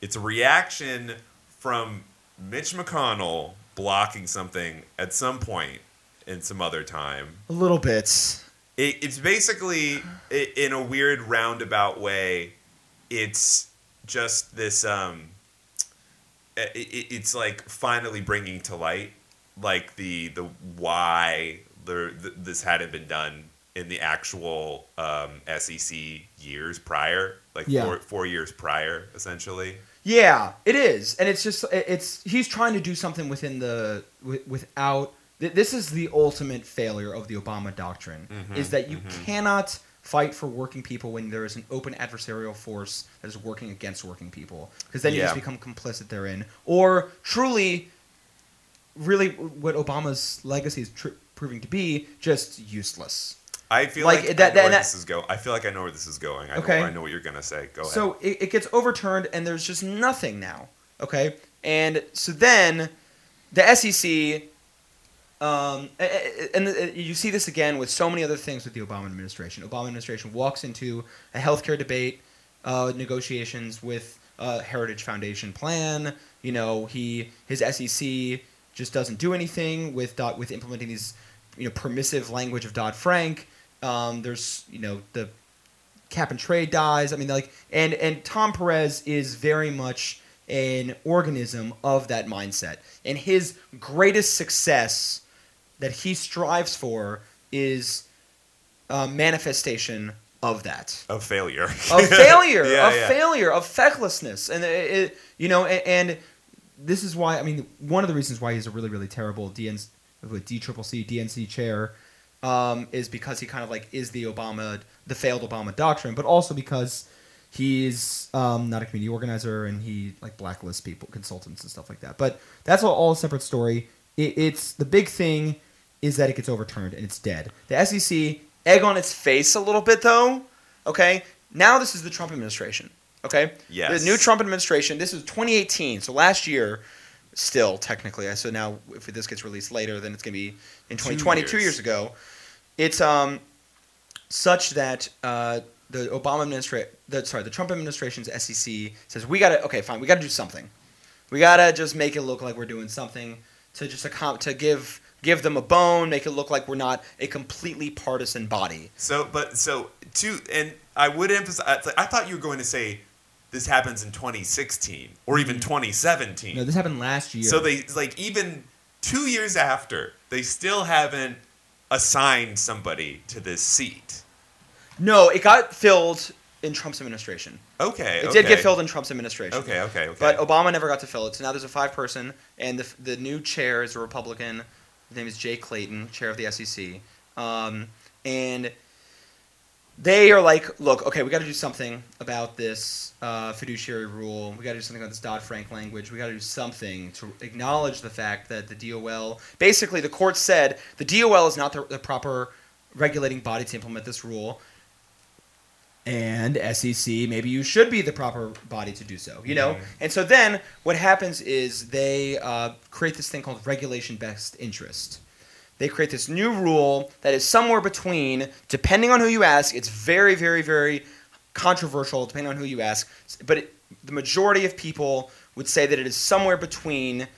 It's a reaction from Mitch McConnell blocking something at some point in some other time. A little bit. It, it's basically i in a weird roundabout way. It's just this. Um, it, it, it's like finally bringing to light, like the the why there th- this hadn't been done in the actual um, SEC years prior, like Yeah. four, four years prior, essentially. Yeah, it is, and it's just it's he's trying to do something within the wi- without. Th- This is the ultimate failure of the Obama doctrine: mm-hmm, is that you mm-hmm. cannot fight for working people when there is an open adversarial force that is working against working people, because then you Yeah. just become complicit therein, or truly, really, what Obama's legacy is tr- proving to be just useless. I feel Like, like, that- I know that- where that- this is going. I feel like I know where this is going. I Okay. know, I know what you're gonna say. Go ahead. So it, it gets overturned, and there's just nothing now. Okay, and so then the SEC, um, and uh, you see this again with so many other things with the Obama administration. Obama administration walks into a healthcare debate, uh, negotiations with a Heritage Foundation plan. You know, he his SEC just doesn't do anything with dot with implementing these, you know, permissive language of Dodd Frank. Um, there's you know the cap and trade dies. I mean, like, and and Tom Perez is very much an organism of that mindset, and his greatest success that he strives for is a manifestation of that of failure. <laughs> of failure, Yeah, of yeah. failure, of fecklessness, and it, it- you know, and, and this is why I mean one of the reasons why he's a really really terrible DN with D triple C DNC chair um, is because he kind of like is the Obama the failed Obama doctrine, but also because he's um, not a community organizer and he like blacklists people consultants and stuff like that. But that's all, all a separate story. It, it's the big thing is that it gets overturned and it's dead. The SEC egg on its face a little bit though. Okay, now this is the Trump administration. Okay, Yes. the new Trump administration. This is 2018, so last year. Still, technically, so now if this gets released later, then it's going to be in Two 2020, two years. years ago. It's um such that uh, the Obama administration, sorry, the Trump administration's SEC says we got to okay, fine, we got to do something. We got to just make it look like we're doing something to just account to give give them a bone, make it look like we're not a completely partisan body. So, but so two, and I would emphasize. I thought you were going to say this happens in 2016 or even mm-hmm. 2017. No, this happened last year. So they like even two years after, they still haven't assigned somebody to this seat. no, it got filled in Trump's administration. Okay, It okay. did get filled in Trump's administration. Okay, okay, okay. But Obama never got to fill it. So now there's a five person, and the, the new chair is a Republican. His name is Jay Clayton, chair of the SEC. Um, and they are like, look, okay, we got to do something about this uh, fiduciary rule. We got to do something about this Dodd Frank language. We got to do something to acknowledge the fact that the DOL, basically, the court said the DOL is not the, the proper regulating body to implement this rule and SEC, maybe you should be the proper body to do so, you know? Mhm. And so then what happens is they uh, create this thing called regulation best interest. They create this new rule that is somewhere between, depending on who you ask, it's very, very, very controversial depending on who you ask, but it, the majority of people would say that it is somewhere between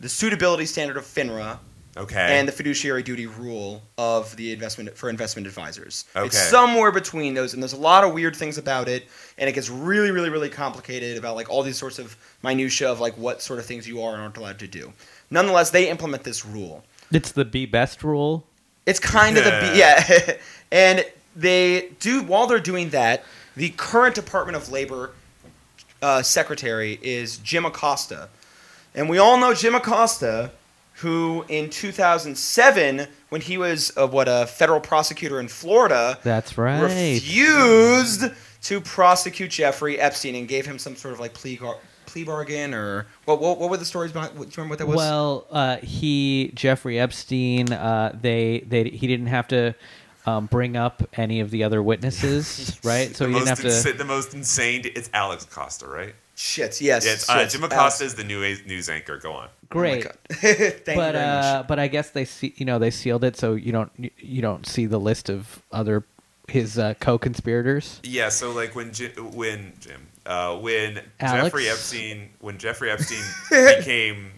the suitability standard of FINRA okay. and the fiduciary duty rule of the investment for investment advisors. Okay. It's somewhere between those, and there's a lot of weird things about it, and it gets really, really, really complicated about like all these sorts of minutia of like what sort of things you are and aren't allowed to do. Nonetheless, they implement this rule. It's the be best rule. It's kind of the be- yeah, <laughs> and they do while they're doing that. The current Department of Labor uh, secretary is Jim Acosta, and we all know Jim Acosta, who in 2007, when he was uh, what a federal prosecutor in Florida, That's right. refused to prosecute Jeffrey Epstein and gave him some sort of like plea gar- plea bargain or what? What, what were the stories behind? What, do you remember what that was? Well, uh, he Jeffrey Epstein. Uh, they they he didn't have to um, bring up any of the other witnesses, <laughs> right? So he didn't have to. insa- the most insane. It's Alex Costa, right? Shit. Yes. Yeah, it's, uh. Jim Alex- Acosta is the new a- news anchor. Go on. Great. Oh. <laughs> Thank but you very uh, much. but I guess they see you know they sealed it so you don't you- you don't see the list of other his uh, co-conspirators. Yeah, so like when Jim, when Jim, uh, when Alex? Jeffrey Epstein, when Jeffrey Epstein <laughs> became,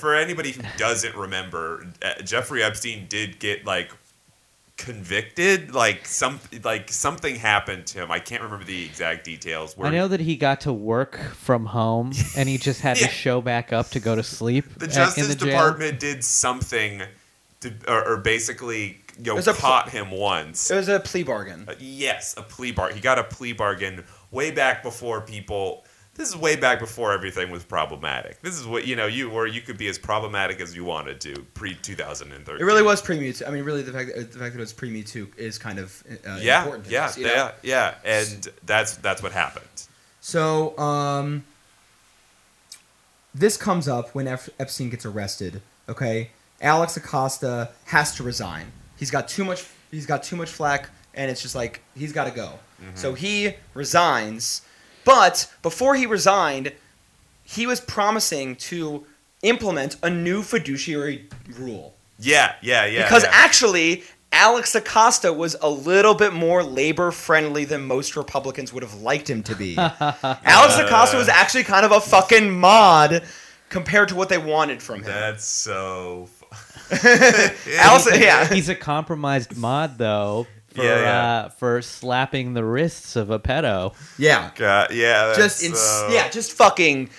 for anybody who doesn't remember, uh, Jeffrey Epstein did get like convicted, like some like something happened to him. I can't remember the exact details. Where I know that he got to work from home and he just had <laughs> Yeah. to show back up to go to sleep. the at- Justice in the jail. Department did something, to, or, or basically you know, was a pl- caught him once. It was a plea bargain. Uh, yes, a plea bar. He got a plea bargain way back before people. This is way back before everything was problematic. This is what you know. You were you could be as problematic as you wanted to pre two thousand and thirteen. It really was pre Me Too. I mean, really, the fact that, the fact that it was pre Me Too is kind of uh, Yeah, important. to yeah, this, you know? yeah, yeah, and that's that's what happened. So, um, this comes up when Ep- Epstein gets arrested. Okay, Alex Acosta has to resign. He's got too much. He's got too much flack, and it's just like he's got to go. So he resigns. But before he resigned, he was promising to implement a new fiduciary rule Yeah, yeah, yeah. because yeah. actually Alex Acosta was a little bit more labor friendly than most Republicans would have liked him to be. <laughs> Alex Acosta was uh. actually kind of a fucking mod compared to what they wanted from him. that's so. <laughs> <laughs> Alex, yeah. He's a compromised mod though for Yeah, yeah. Uh, for slapping the wrists of a pedo. Yeah. God, yeah, Just in, so, yeah, just fucking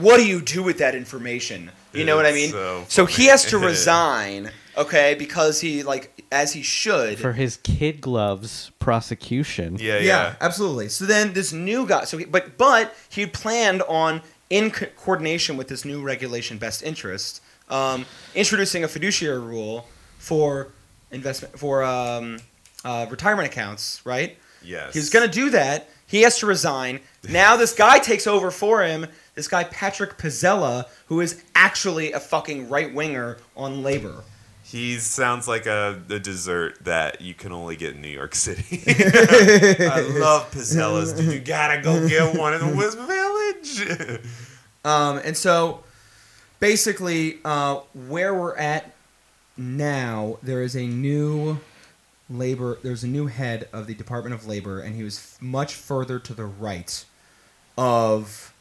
what do you do with that information? You know what I mean? so so he has to <laughs> resign, okay, because he like as he should. for his kid gloves prosecution. Yeah, yeah, yeah. absolutely. So then this new guy, so he, but but he planned on in co- coordination with this new regulation, best interest, um, introducing a fiduciary rule for investment for um, uh, retirement accounts. Right? Yes. He was going to do that. He has to resign. Now this guy takes over for him. This guy Patrick Pizzella, who is actually a fucking right winger on labor. He sounds like a, a dessert that you can only get in New York City. <laughs> I love Pizzellas. Dude, you gotta go get one in the West Village. Um, and so, basically, uh, where we're at now, there is a new labor. There's a new head of the Department of Labor, and he was f- much further to the right of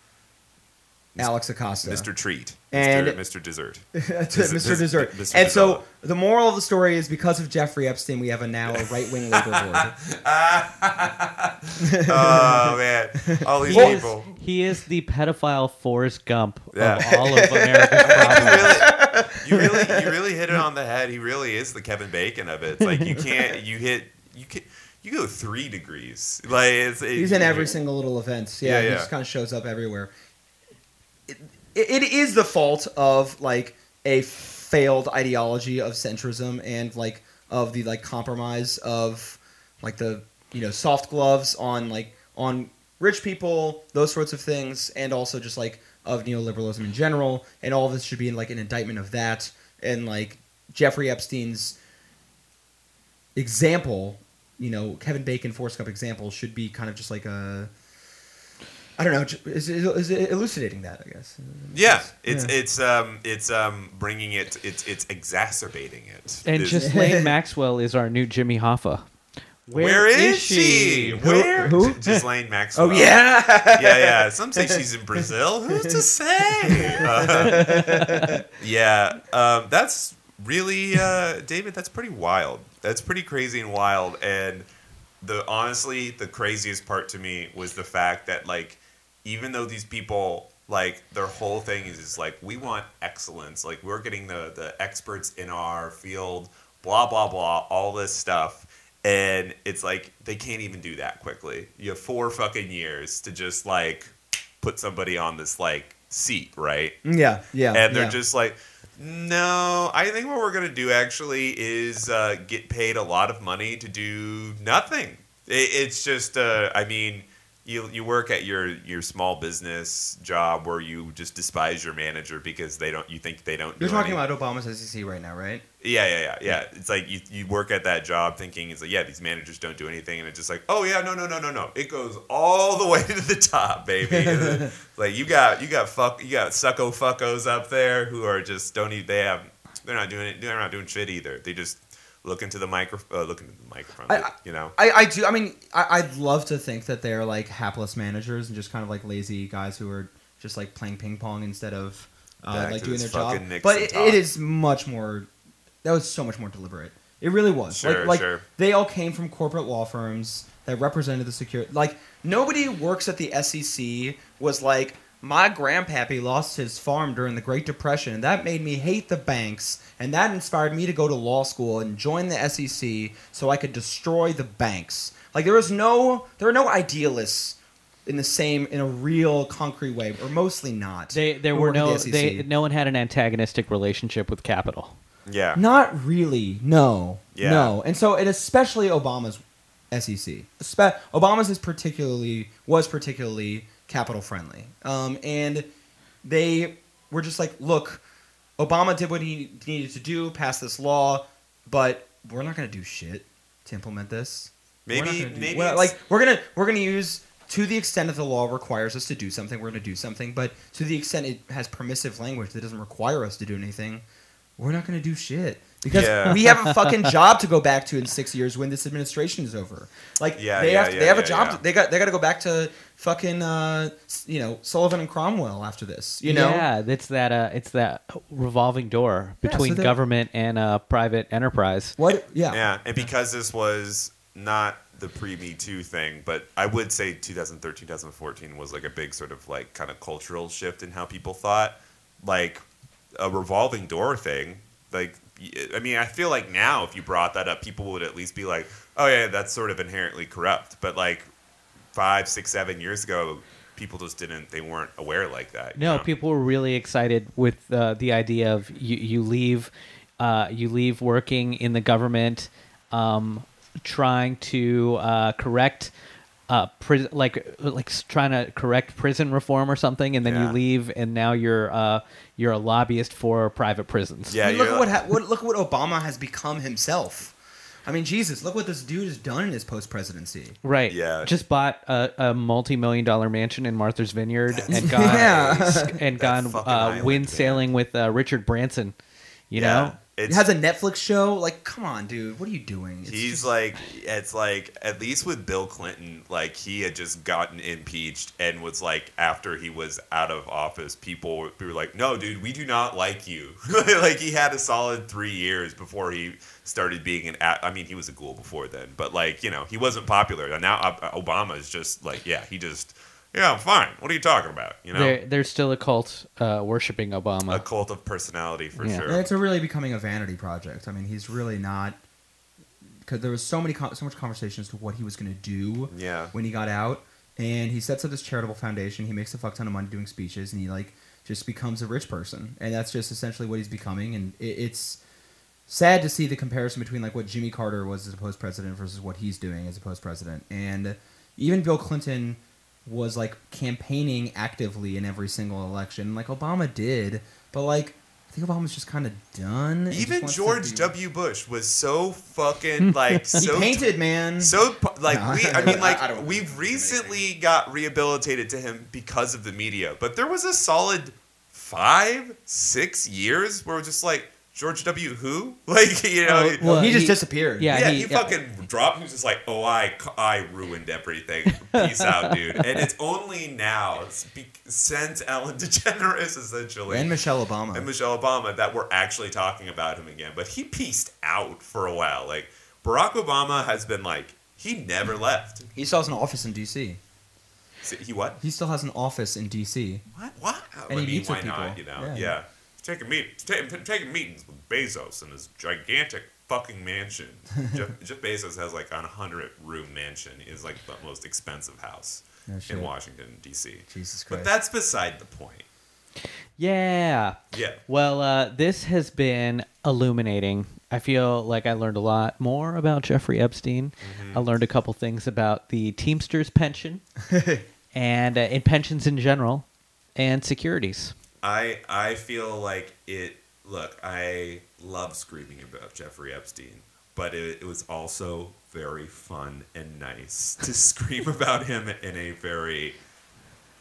Alex Acosta, Mr. Treat. And- Mr. Mr. Dessert. to This- Mr. this- Dessert. Mr. And so, the moral of the story is because of Jeffrey Epstein, we have a now <laughs> a right wing labor board. <laughs> oh man, all these <laughs> He is, people. he is the pedophile Forrest Gump Yeah. of all of America's problems. You really, you really hit it on the head. He really is the Kevin Bacon of it. It's like you can't, you hit, you can, you go three degrees. Like it's, it, He's in every single little event. Yeah, Yeah, he yeah. just kind of shows up everywhere. It, is the fault of like a failed ideology of centrism and like of the like compromise of like the you know soft gloves on like on rich people, those sorts of things, and also just like of neoliberalism in general. And all this should be like an indictment of that. And like Jeffrey Epstein's example, you know, Kevin Bacon, Forrest Gump example should be kind of just like a. I don't know. ju- Is, is it elucidating that? I guess. Yeah, it's Yeah. it's um it's um bringing it it's it's exacerbating it. And This- <laughs> Lane Maxwell is our new Jimmy Hoffa. where is, she? Where? who? Ghislaine Maxwell. Oh yeah. yeah, yeah. Some say she's in Brazil. <laughs> Who's to say? Uh, <laughs> yeah, um, that's really uh, David. That's pretty wild. That's pretty crazy and wild. And the honestly, the craziest part to me was the fact that like, even though these people like their whole thing is, is like we want excellence. Like we're getting the the experts in our field. Blah blah blah. All this stuff. And it's like they can't even do that quickly. You have four fucking years to just like put somebody on this like seat, right? Yeah. Yeah. and they're yeah. just like, no, I think what we're gonna do actually is uh, get paid a lot of money to do nothing. It, it's just, uh, I mean, you you work at your your small business job where you just despise your manager because they don't, you think they don't. You're do talking any- about Obama's SEC right now, right? yeah, yeah, yeah, yeah. It's like you, you work at that job thinking it's like, yeah, these managers don't do anything, and it's just like, oh yeah, no, no, no, no, no. It goes all the <laughs> way to the top, baby. <laughs> Like you got you got fuck you got sucko fuckos up there who are just don't even they have they're not doing it they're not doing shit either. They just look into the micro uh, look into the microphone, I- you know. I, I do. I mean, I, I'd love to think that they're like hapless managers and just kind of like lazy guys who are just like playing ping pong instead of uh, like doing their job. Nixon But it, it is much more. That was so much more deliberate. It really was. Sure, like, like sure. they all came from corporate law firms that represented the security. Like nobody works at the SEC was like, my grandpappy lost his farm during the Great Depression, and that made me hate the banks, and that inspired me to go to law school and join the SEC so I could destroy the banks. Like there was no, there are no idealists in the same, in a real concrete way, or mostly not. They, there were no, the they, no one had an antagonistic relationship with capital. Yeah. Not really. No. Yeah. No. And so, and especially Obama's SEC. Espe- Obama's is particularly was particularly capital friendly. Um, and they were just like, look, Obama did what he needed to do, pass this law, but we're not going to do shit to implement this. Maybe do- maybe we're like we're gonna we're gonna use to the extent that the law requires us to do something, we're gonna do something. But to the extent it has permissive language that doesn't require us to do anything, we're not gonna do shit because Yeah. we have a fucking <laughs> job to go back to in six years when this administration is over. Like Yeah, they yeah, have yeah, they have a job. yeah. To, they got they got to go back to fucking uh, you know Sullivan and Cromwell after this. You know. yeah, it's that uh, it's that revolving door Yeah, so between government and uh, private enterprise. What? Yeah. Yeah, and because this was not the pre Me Too thing, but I would say 2013, 2014 was like a big sort of like kind of cultural shift in how people thought. Like a revolving door thing. Like, y- I mean, I feel like now if you brought that up, people would at least be like, oh, yeah, that's sort of inherently corrupt. But like five, six, seven years ago, people just didn't, they weren't aware like that. No, know? people were really excited with uh, the idea of you, you leave, uh, you leave working in the government, um, trying to uh, correct, uh, pri- like like trying to correct prison reform or something, and then Yeah. you leave, and now you're uh, you're a lobbyist for private prisons. Yeah, I mean, look at what, ha- what look at what Obama has become himself. I mean, Jesus, look what this dude has done in his post presidency. Right. Yeah. Just bought a, a multi-million dollar mansion in Martha's Vineyard That's and <laughs> gone Yeah. and That gone fucking uh, island, wind man. sailing with uh, Richard Branson. You know. It has a Netflix show. Like, come on, dude, what are you doing? It's He's just- like, it's like, at least with Bill Clinton, like he had just gotten impeached and was like, after he was out of office, people were like, no, dude, we do not like you. <laughs> like he had a solid three years before he started being an. I mean, he was a ghoul before then, but like, you know, he wasn't popular. And now Obama is just like, yeah, he just, yeah, I'm fine. What are you talking about? You know, There, there's still a cult uh, worshiping Obama. a cult of personality for Yeah. Sure. it's a really becoming a vanity project. I mean, he's really not because there was so many con- so much conversation as to what he was going to do Yeah. when he got out, and he sets up this charitable foundation. He makes a fuck ton of money doing speeches, and he like just becomes a rich person, and that's just essentially what he's becoming. And it, it's sad to see the comparison between like what Jimmy Carter was as a post president versus what he's doing as a post president, and even Bill Clinton was like campaigning actively in every single election, like Obama did, but like. I think Obama's just kind of done. Even George be- W. Bush was so fucking <laughs> like so painted, man. So like No, we, I mean, like I we've recently got rehabilitated to him because of the media, but there was a solid five, six years where we're just like George W. Who, <laughs> like you know, Oh, he- well, he just he- disappeared. yeah, yeah, he- he, fucking dropped. He was just like, "Oh, I, I ruined everything. Peace out, <laughs> dude." And it's only now, it's be- since Ellen <laughs> DeGeneres, essentially, and Michelle Obama. and Michelle Obama that we're actually talking about him again. But he pieced out for a while. Like Barack Obama has been like he never <clears throat> left. he still has an office in D.C. He what? He still has an office in D.C. What? What? And I he mean, meets why with not? people. You know? Yeah. Yeah. Taking meet, ta- taking meetings with Bezos in his gigantic fucking mansion. <laughs> Jeff, Jeff Bezos has like a hundred room mansion. Is like the most expensive house No in Washington D.C. Jesus Christ! But that's beside the point. Yeah. Yeah. Well, uh, this has been illuminating. I feel like I learned a lot more about Jeffrey Epstein. Mm-hmm. I learned a couple things about the Teamsters pension <laughs> and uh, in pensions in general and securities. I I feel like it. Look, I love screaming about Jeffrey Epstein, but it, it was also very fun and nice to <laughs> scream about him in a very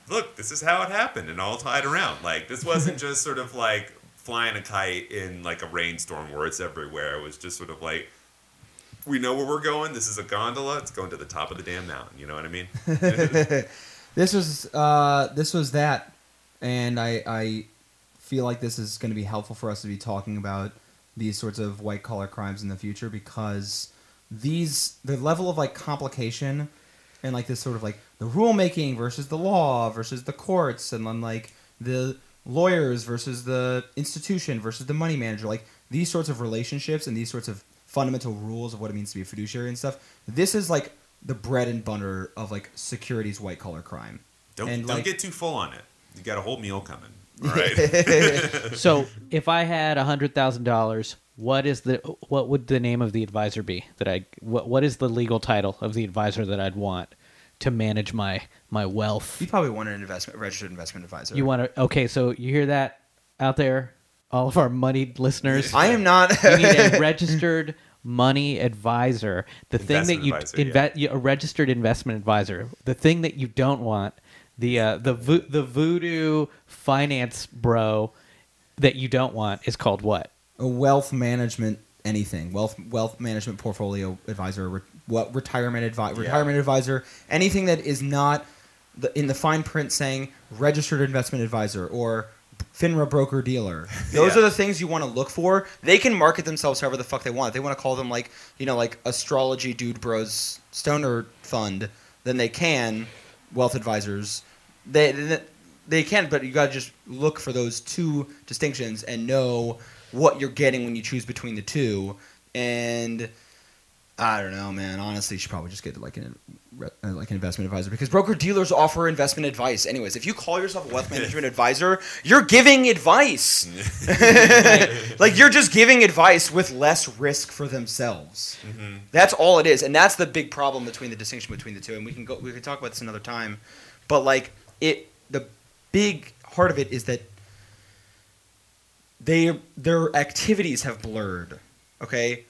look. This is how it happened, and all tied around. Like this wasn't <laughs> just sort of like flying a kite in like a rainstorm where it's everywhere. It was just sort of like. We know where we're going. This is a gondola. It's going to the top of the damn mountain. You know what I mean? <laughs> this was uh, this was that, and I I feel like this is going to be helpful for us to be talking about these sorts of white collar crimes in the future because these the level of like complication and like this sort of like the rulemaking versus the law versus the courts, and then like the lawyers versus the institution versus the money manager, like these sorts of relationships and these sorts of fundamental rules of what it means to be a fiduciary and stuff. This is like the bread and butter of like securities white collar crime. Don't And, don't like- get too full on it. You got a whole meal coming. <laughs> All right. <laughs> So <laughs> if I had a hundred thousand dollars, what is the what would the name of the advisor be that I what what is the legal title of the advisor that I'd want to manage my my wealth? You probably want an investment registered investment advisor. You want to okay? So you hear that out there, all of our moneyed listeners. I am not. you need a registered money advisor. The thing that you advisor, inve- you- a registered investment advisor. The thing that you don't want the uh, the vo- the voodoo finance bro that you don't want is called what? a wealth management anything wealth wealth management portfolio advisor re, what retirement advi- Yeah. retirement advisor anything that is not the, in the fine print saying registered investment advisor or FINRA broker dealer. <laughs> Those Yeah. are the things you want to look for. They can market themselves however the fuck they want. If they want to call them like you know like astrology dude bros stoner fund, then they can wealth advisors. They they, can, but you got to just look for those two distinctions and know what you're getting when you choose between the two. And I don't know, man. Honestly, you should probably just get like an uh, like an investment advisor because broker dealers offer investment advice. Anyways, if you call yourself a wealth <laughs> management advisor, you're giving advice. <laughs> <laughs> like you're just giving advice with less risk for themselves. That's all it is, and that's the big problem between the distinction between the two. And we can go we can talk about this another time, but like it, the big heart of it is that they their activities have blurred. Okay,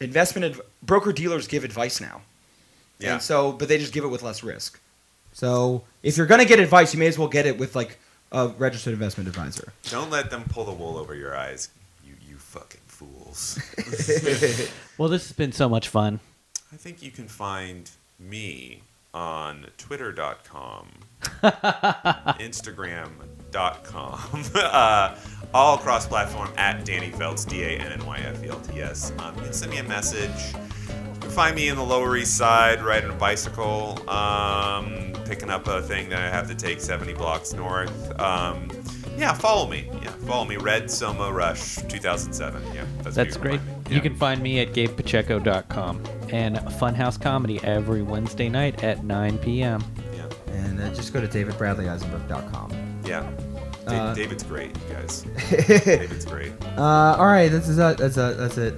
investment adv- broker dealers give advice now, Yeah. and so but they just give it with less risk. So if you're gonna get advice, you may as well get it with like a registered investment advisor. Don't let them pull the wool over your eyes. You you fucking fools. <laughs> Well, this has been so much fun. I think you can find me on twitter.com, <laughs> instagram.com, <laughs> uh, all cross platform at Danny Felts, D A N N Y F E L T S. Um, you can send me a message. You can find me in the Lower East Side riding a bicycle, um, picking up a thing that I have to take 70 blocks north. Um, yeah, follow me. Yeah, follow me. Red Soma Rush 2007. Yeah, that's, That's great. Find. You can find me at gabepacheco.com and Funhouse Comedy every Wednesday night at 9 p.m. Yeah. And uh, just go to davidbradleyisenberg.com. Yeah. Da- Uh, David's great, you guys. <laughs> David's great. Uh, all right, this is uh, that's uh, that's it.